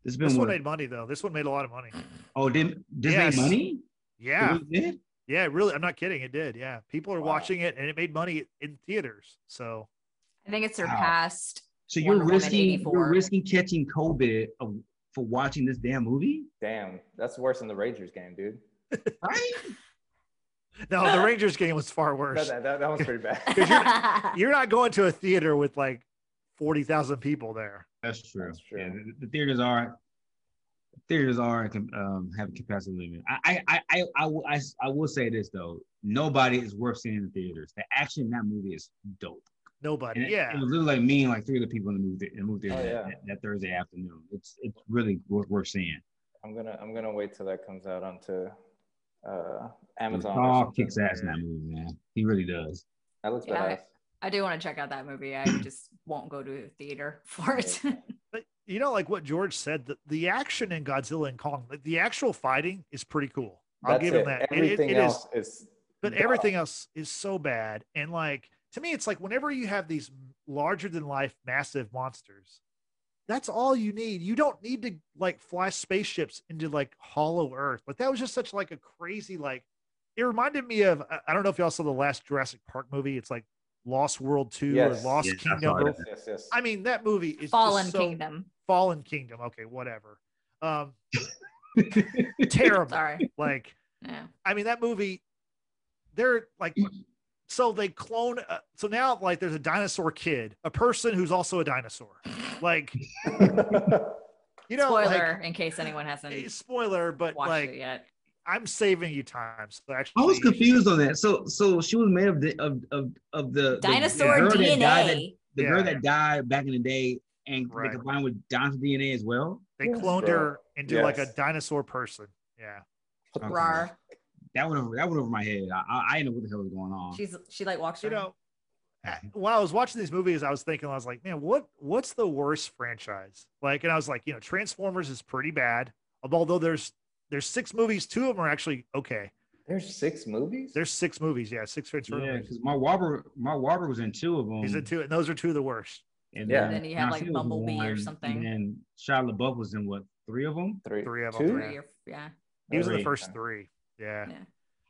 this has been this one what, made money though. This one made a lot of money. oh did this Yes. made money? Yeah, It did? yeah, really. I'm not kidding. It did. Yeah, people are Wow. watching it, and it made money in theaters. So I think it Wow. surpassed. So you're Wonder risking you're risking catching COVID of, for watching this damn movie, Damn, that's worse than the Rangers game, dude. right? no, the Rangers game was far worse. that, that, that one's pretty bad. You're not going to a theater with like forty thousand people there. That's true. That's true. Yeah, the, the theaters are theaters are um, have a capacity limit. I I, I I will I, I will say this though, nobody is worth seeing in the theaters. The action in that movie is dope. Nobody. And it, yeah, it was literally like me and like three other people in the movie in the movie theater Oh, yeah. that, that Thursday afternoon. It's it's really worth, worth seeing. I'm gonna I'm gonna wait till that comes out onto uh, Amazon. or Paul kicks ass in that movie, man. He really does. That looks Yeah, badass. I do want to check out that movie. I just won't go to a theater for it. but you know, like what George said, the, the action in Godzilla and Kong, like the actual fighting is pretty cool. I'll That's give it. him that. It- it- Everything it is- else is. but dumb. everything else is so bad. And like to me, it's like whenever you have these larger than life, massive monsters, that's all you need. You don't need to like fly spaceships into like hollow Earth. But that was just such like a crazy like. It reminded me of I- I don't know if y'all saw the last Jurassic Park movie. It's like Lost World Two Yes. or Lost Yes, Kingdom. saw or- that. Yes, yes, yes. I mean, that movie is Fallen so, Kingdom. Fallen Kingdom. Okay, whatever. Um, terrible. Sorry. Like, Yeah. I mean, that movie, they're like, so they clone. Uh, so now, like, there's a dinosaur kid, a person who's also a dinosaur. Like, you know, Spoiler in case anyone eh, hasn't spoiler, but watched like, it yet. I'm saving you time. So actually, I was confused on that. So so she was made of the of of, of the the- Dinosaur the girl that died that- DNA. the Yeah. girl that died back in the day and Right. they combined with dinosaur DNA as well. They Yes, cloned bro. her into like a dinosaur person. Yeah. Rar. That went over that went over my head. I, I, I didn't know what the hell was going on. She's she like walks You know, while I was watching these movies, I was thinking, I was like, man, what what's the worst franchise? Like, and I was like, you know, Transformers is pretty bad. Although there's there's six movies, two of them are actually okay. There's six movies. There's six movies, yeah, six Transformers. yeah, because my Wahlberg my Wahlberg was in two of them. He's in two, and those are two of the worst. And Yeah. And then you have, like, Godzilla was Bumblebee or something. And then Shia LaBeouf was in what three of them? three. Three of 'em, Two? three. Three yeah. He was in the first three. Yeah. Yeah.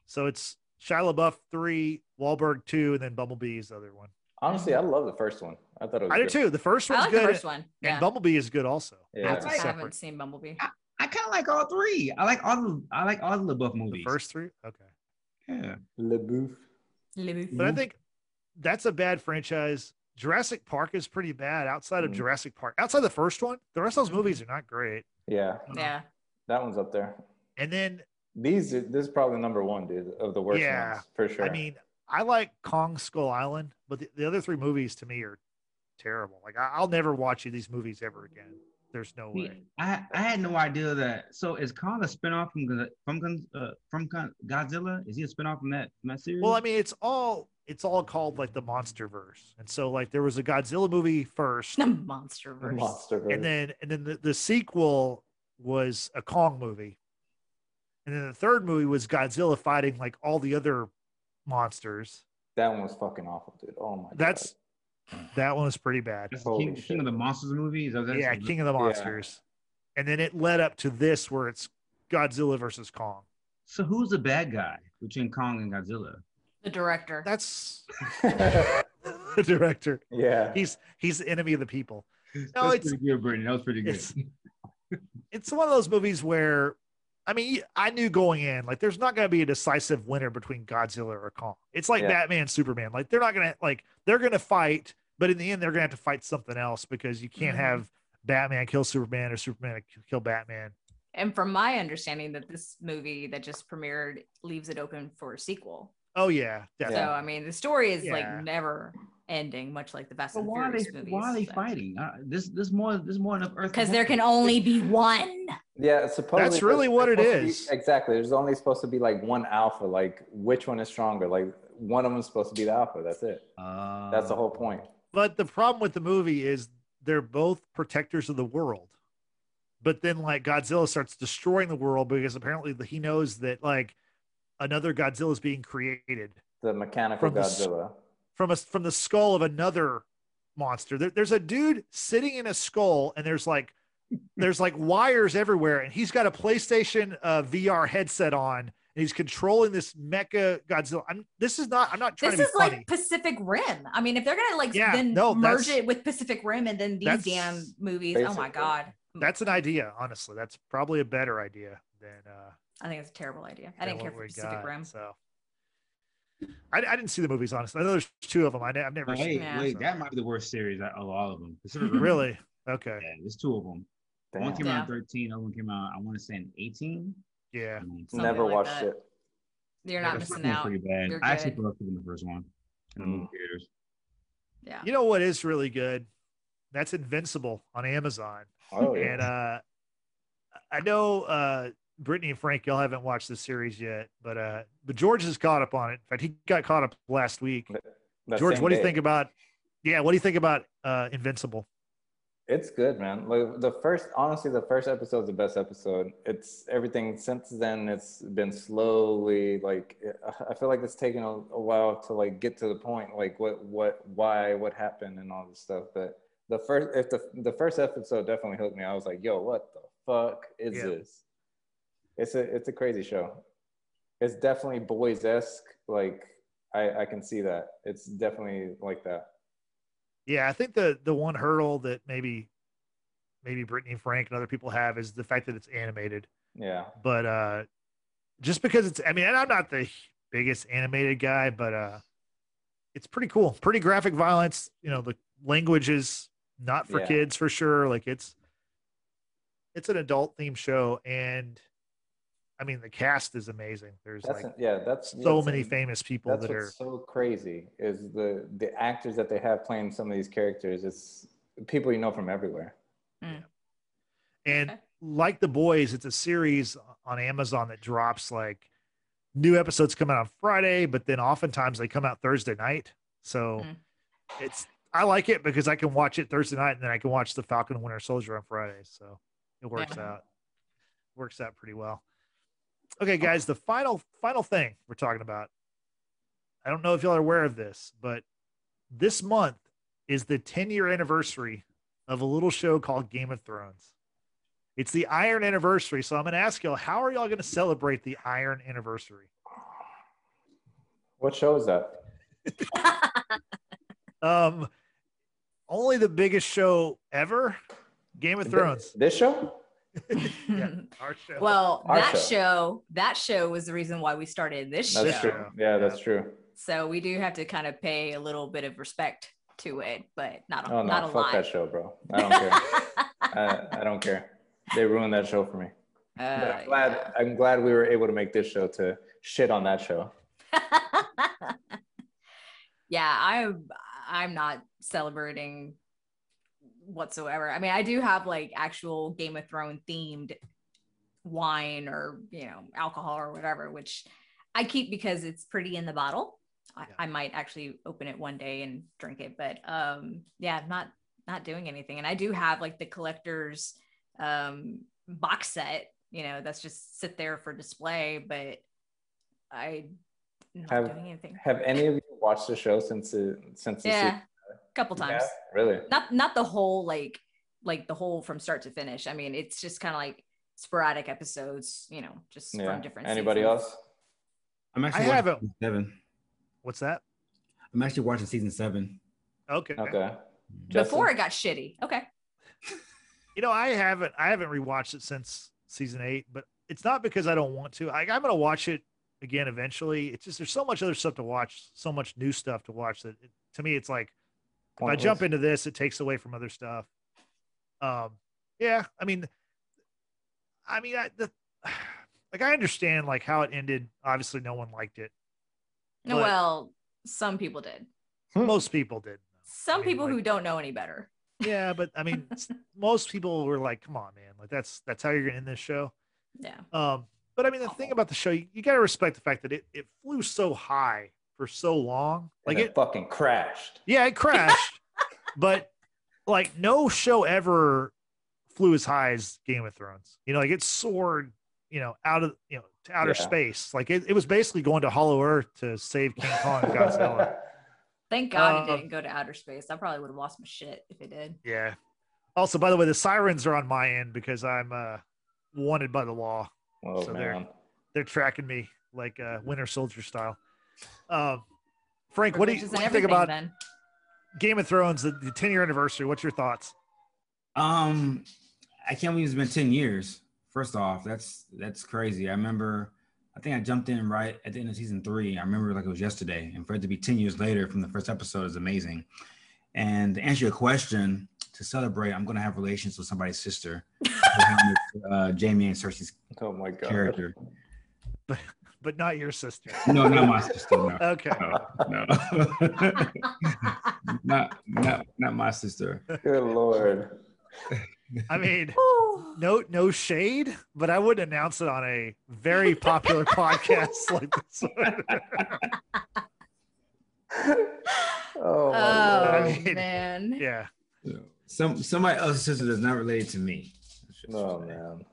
So it's Shia LaBeouf three, Wahlberg two, and then Bumblebee is the other one. Honestly, I love the first one. I thought it was. I do too. The first I one's like good, the first one. and Bumblebee is good also. Yeah. That's a I haven't seen Bumblebee. I kind of like all three. I like all the I like all the LaBeouf The movies. first three, okay. yeah. LaBeouf. Libby. But I think that's a bad franchise. Jurassic Park is pretty bad outside of Mm. Jurassic Park. Outside the first one, the rest of those movies are not great. Yeah, Yeah. that one's up there. And then, These, this is probably number one, dude, of the worst Yeah. ones for sure. I mean, I like Kong Skull Island, but the, the other three movies to me are terrible. Like, I, I'll never watch these movies ever again. There's no See, way. I I had no idea that. So is Kong a spinoff from Go- from uh, from Godzilla? Is he a spinoff from that from that series? Well, I mean, it's all it's all called like the monster verse. And so like there was a Godzilla movie first, The monster verse. monster. and then and then the, the sequel was a Kong movie. And then the third movie was Godzilla fighting like all the other monsters. that one was fucking awful, dude. Oh my. God. That's that one was pretty bad. That's the holy King. King of the Monsters movie. Is that, Yeah, King of the Yeah. Monsters. And then it led up to this where it's Godzilla versus Kong. So who's the bad guy between Kong and Godzilla? The director. That's the director. yeah. He's he's the enemy of the people. No, That's it's pretty good, Brittany. That was pretty good. it's- it's one of those movies where I mean, I knew going in, like, there's not going to be a decisive winner between Godzilla or Kong. It's like Yeah. Batman, Superman. Like, they're not going to, like, they're going to fight, but in the end, they're going to have to fight something else because you can't Mhm. have Batman kill Superman or Superman kill Batman. and from my understanding, that this movie that just premiered leaves it open for a sequel. Oh, yeah. So I mean, the story is Yeah. like never ending, much like the Fast But and why are they Furious movies. why are they fighting? Uh, this this more this more enough Earth. Because there can only be one. Yeah, supposedly That's really what it to be- is. exactly. There's only supposed to be like one alpha. Like which one is stronger? Like one of them's supposed to be the alpha. That's it. Uh, That's the whole point. but the problem with the movie is they're both protectors of the world. But then like Godzilla starts destroying the world because apparently he knows that like another Godzilla is being created The mechanical From the Godzilla. from a from the skull of another monster. There, there's a dude sitting in a skull, and there's like there's like wires everywhere, and he's got a PlayStation uh, VR headset on, and he's controlling this mecha Godzilla. I'm, this is not. I'm not trying This to is be funny. like Pacific Rim. I mean, if they're gonna like Yeah, then no, merge it with Pacific Rim and then these damn movies, oh my god, That's an idea, honestly. That's probably a better idea than uh, I think it's a terrible idea. I than didn't care for Pacific got, Rim. So I, I didn't see the movies, honestly. I know there's two of them. I, have never Oh, seen. wait, them, Yeah. wait, so- that might be the worst series out of all of them. Really okay. Yeah, there's two of them. One came Yeah. out in 13, other one came out, I want to say in 18. Yeah. Mm, Something Never like watched that. it. You're not the missing out. Pretty bad. You're I actually good. broke in the first one in the movie theaters. Yeah. You know what is really good? That's Invincible on Amazon. Oh yeah. And uh I know uh Brittany and Frank, y'all haven't watched the series yet, but uh but George is caught up on it. In fact, he got caught up last week. That George, same what do you day. think about yeah, what do you think about uh Invincible? It's good, man. Like the first, honestly, the first episode is the best episode. It's everything since then. It's been slowly like I feel like it's taken a, a while to like get to the point, like what, what, why, what happened, and all this stuff. But the first, if the the first episode definitely hooked me. I was like, yo, what the fuck is Yeah. this? It's a it's a crazy show. It's definitely boys esque. Like I I can see that. It's definitely like that. Yeah, I think the the one hurdle that maybe maybe Brittany Frank and other people have is the fact that it's animated. Yeah. But uh just because it's I mean, and I'm not the biggest animated guy, but uh it's pretty cool. Pretty graphic violence, you know, the language is not for Yeah. kids for sure. Like it's it's an adult themed show and I mean the cast is amazing. There's That's like yeah. That's so that's many a- famous people That's that are what's so crazy is the the actors that they have playing some of these characters. It's people you know from everywhere. And Okay. like the boys, it's a series on Amazon that drops like new episodes come out on Friday, but then oftentimes they come out Thursday night. So Mm. it's I like it because I can watch it Thursday night and then I can watch the Falcon Winter Soldier on Friday. So it works Yeah. out. Works out pretty well. Okay, guys, the final final thing we're talking about. I don't know if y'all are aware of this, but this month is the 10 year anniversary of a little show called Game of Thrones. It's the Iron Anniversary. So I'm going to ask y'all, how are y'all going to celebrate the Iron Anniversary? What show is that? Um, only the biggest show ever, Game of Thrones. This show? Yeah, our show. well, Our that show. show. that show was the reason why we started this That's show. true. Yeah, that's true. So we do have to kind of pay a little bit of respect to it, but not a, Oh not no, a fuck lot. that show, bro. I don't care. I, I don't care. They ruined that show for me. Uh, I'm glad. I'm glad we were able to make this show to shit on that show. yeah, I'm I'm not celebrating whatsoever. I mean, I do have like actual Game of Thrones themed wine or you know alcohol or whatever, which I keep because it's pretty in the bottle. I, Yeah. I might actually open it one day and drink it, but um, yeah, I'm not not doing anything. And I do have like the collector's um, box set, you know, that's just sit there for display, but I not Have- doing anything. Have any of you watched the show since it, since the Yeah, season? a couple Yeah? times. Really? Not not the whole like like the whole from start to finish. I mean, it's just kind of like sporadic episodes, you know, just Yeah. from different. Anybody seasons. else? I'm actually I watching haven't- season seven. What's that? I'm actually watching season seven. Okay. Okay. Before it got shitty. Okay. You know, I haven't I haven't rewatched it since season eight, but it's not because I don't want to. I, I'm going to watch it again eventually. It's just there's so much other stuff to watch, so much new stuff to watch that it, to me it's like if I jump into this, it takes away from other stuff. Um, yeah, I mean, I mean, I, the, like I understand like how it ended. Obviously, no one liked it. No, well, some people did. Hmm. Most people did. Some I mean, people like- who don't know any better. Yeah, but I mean, most people were like, "Come on, man! Like that's that's how you're gonna end this show." Yeah. Um, but I mean, the thing about the show, you, you got to respect the fact that it, it flew so high for so long. Like Like it it, fucking crashed. yeah, it crashed. but like no show ever flew as high as Game of Thrones. You know, like it soared, you know, out of you know to outer Yeah. space. Like it, it was basically going to Hollow Earth to save King Kong and Godzilla. Thank God Um, it didn't go to outer space. I probably would have lost my shit if it did. Yeah. Also, by the way, the sirens are on my end because I'm uh, wanted by the law. oh So they're They're tracking me like uh, Winter Soldier style. Um, Frank, what do you, what do you think about then. Game of Thrones, the, the 10 year anniversary? What's your thoughts? Um, I can't believe it's been 10 years. First off, that's that's crazy. I remember I think I jumped in right at the end of season three. I remember like it was yesterday. And for it to be 10 years later from the first episode is amazing. And to answer your question, to celebrate, I'm gonna have relations with somebody's sister. uh, Jaime and Cersei's Oh my god. character. But not your sister. No, not my sister. No. Okay. No, no. not, not, not my sister. Good lord. I mean, no no shade, but I wouldn't announce it on a very popular podcast like this one. oh, Oh. I mean, man. yeah. Some somebody else's sister that's not related to me. Oh man.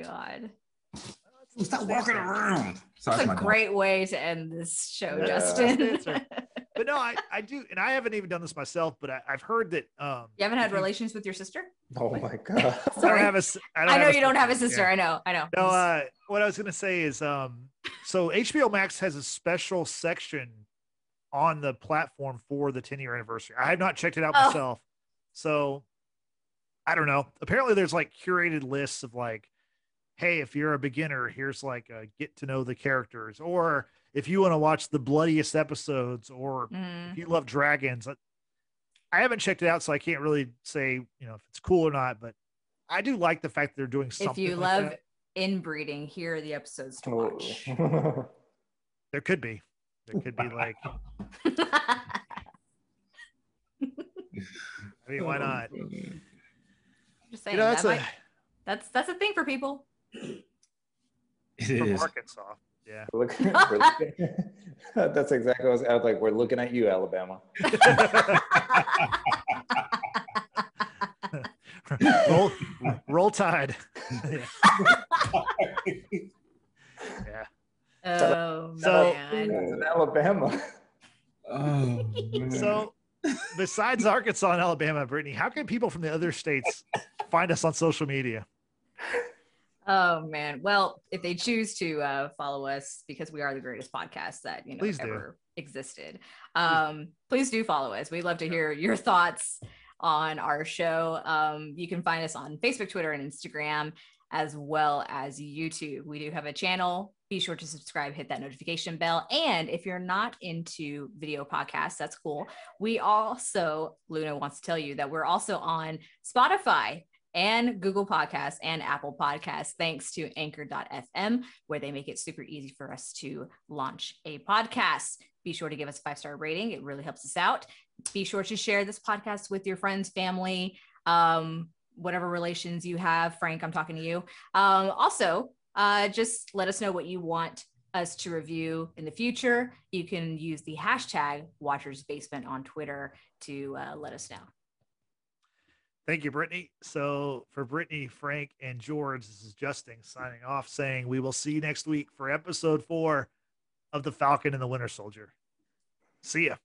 God. Stop walking around. Sorry, That's my a dog. great way to end this show, Yeah. Justin. But no, I, I do, and I haven't even done this myself, but I, I've heard that um you haven't had if you- relations with your sister? Oh my god. I don't have a. I, don't I know have you don't have a sister. sister. Yeah. I know. I know. No, uh, what I was gonna say is, um, so HBO Max has a special section on the platform for the 10 year anniversary. I have not checked it out Oh. myself, so I don't know. Apparently, there's like curated lists of like, hey, if you're a beginner, here's like a get to know the characters, or if you want to watch the bloodiest episodes, or Mm. if you love dragons. I- I haven't checked it out, so I can't really say you know if it's cool or not, but I do like the fact that they're doing something. if you like love that. inbreeding, here are the episodes to watch. there could be, there could be like. I mean, why not? Just saying You know, that's that a might, that's that's a thing for people. It from is. Arkansas. Yeah. Look, looking- that's exactly what I was, I was like. We're looking at you, Alabama. roll, roll tide. yeah. yeah. Oh So- man. That's in Alabama. Oh, man. So, besides Arkansas and Alabama, Brittany, how can people from the other states find us on social media? Oh man. Well, if they choose to uh, follow us because we are the greatest podcast that you know Please do. ever existed, um, please do follow us. We'd love to hear your thoughts on our show. Um, you can find us on Facebook, Twitter, and Instagram, as well as YouTube. We do have a channel. Be sure to subscribe, hit that notification bell. And if you're not into video podcasts, that's cool. We also, Luna wants to tell you that we're also on Spotify and Google Podcasts and Apple Podcasts, thanks to anchor.fm, where they make it super easy for us to launch a podcast. Be sure to give us a five star rating, it really helps us out. Be sure to share this podcast with your friends, family, um, whatever relations you have. Frank, I'm talking to you. Um, also, uh, just let us know what you want us to review in the future. You can use the hashtag Watchers Basement on Twitter to uh, let us know. Thank you, Brittany. So, for Brittany, Frank, and George, this is Justin signing off saying we will see you next week for episode four of The Falcon and the Winter Soldier. See ya.